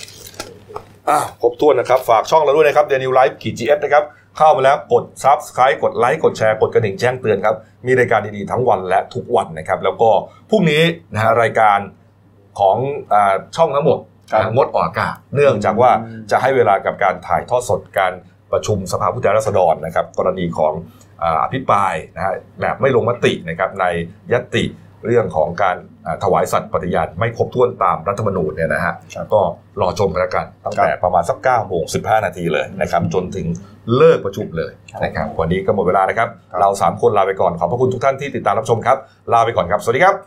อะครบถ้วนนะครับ ฝากช่องเราด้วยนะครับเดนิวไลฟ์ขีดจีเอสนะครับ เข้ามาแล้วกด Subscribe กดไลค์กดแชร์กดกระดิ่งแจ้งเตือนครับ มีรายการดีๆทั้งวันและทุกวันนะครับ แล้วก็พรุ่งนี้นะฮะรายการของอาช่องทั้งหมดครับงดออกอากาศเนื่องจากว่าจะให้เวลากับการถ่ายทอดสดการประชุมสภาผู้แทนราษฎรนะครับ กรณีของ อาอภิปรายนะฮะแบบไม่ลงมตินะครับในยตติเรื่องของการอ่าถวายสัตย์ปฏิญาณไม่ครบถ้วนตามรัฐธรรมนูญเนี่ยนะฮะครับก็รอชมกันแล้วกันตั้งแต่ประมาณสัก9โมง15นาทีเลยนะครับจนถึงเลิกประชุมเลยนะครับวันนี้ก็หมดเวลานะครับครับ เรา 3 คนลาไปก่อนขอบพระคุณทุกท่านที่ติดตามรับชมครับ ลาไปก่อนครับ สวัสดีครับ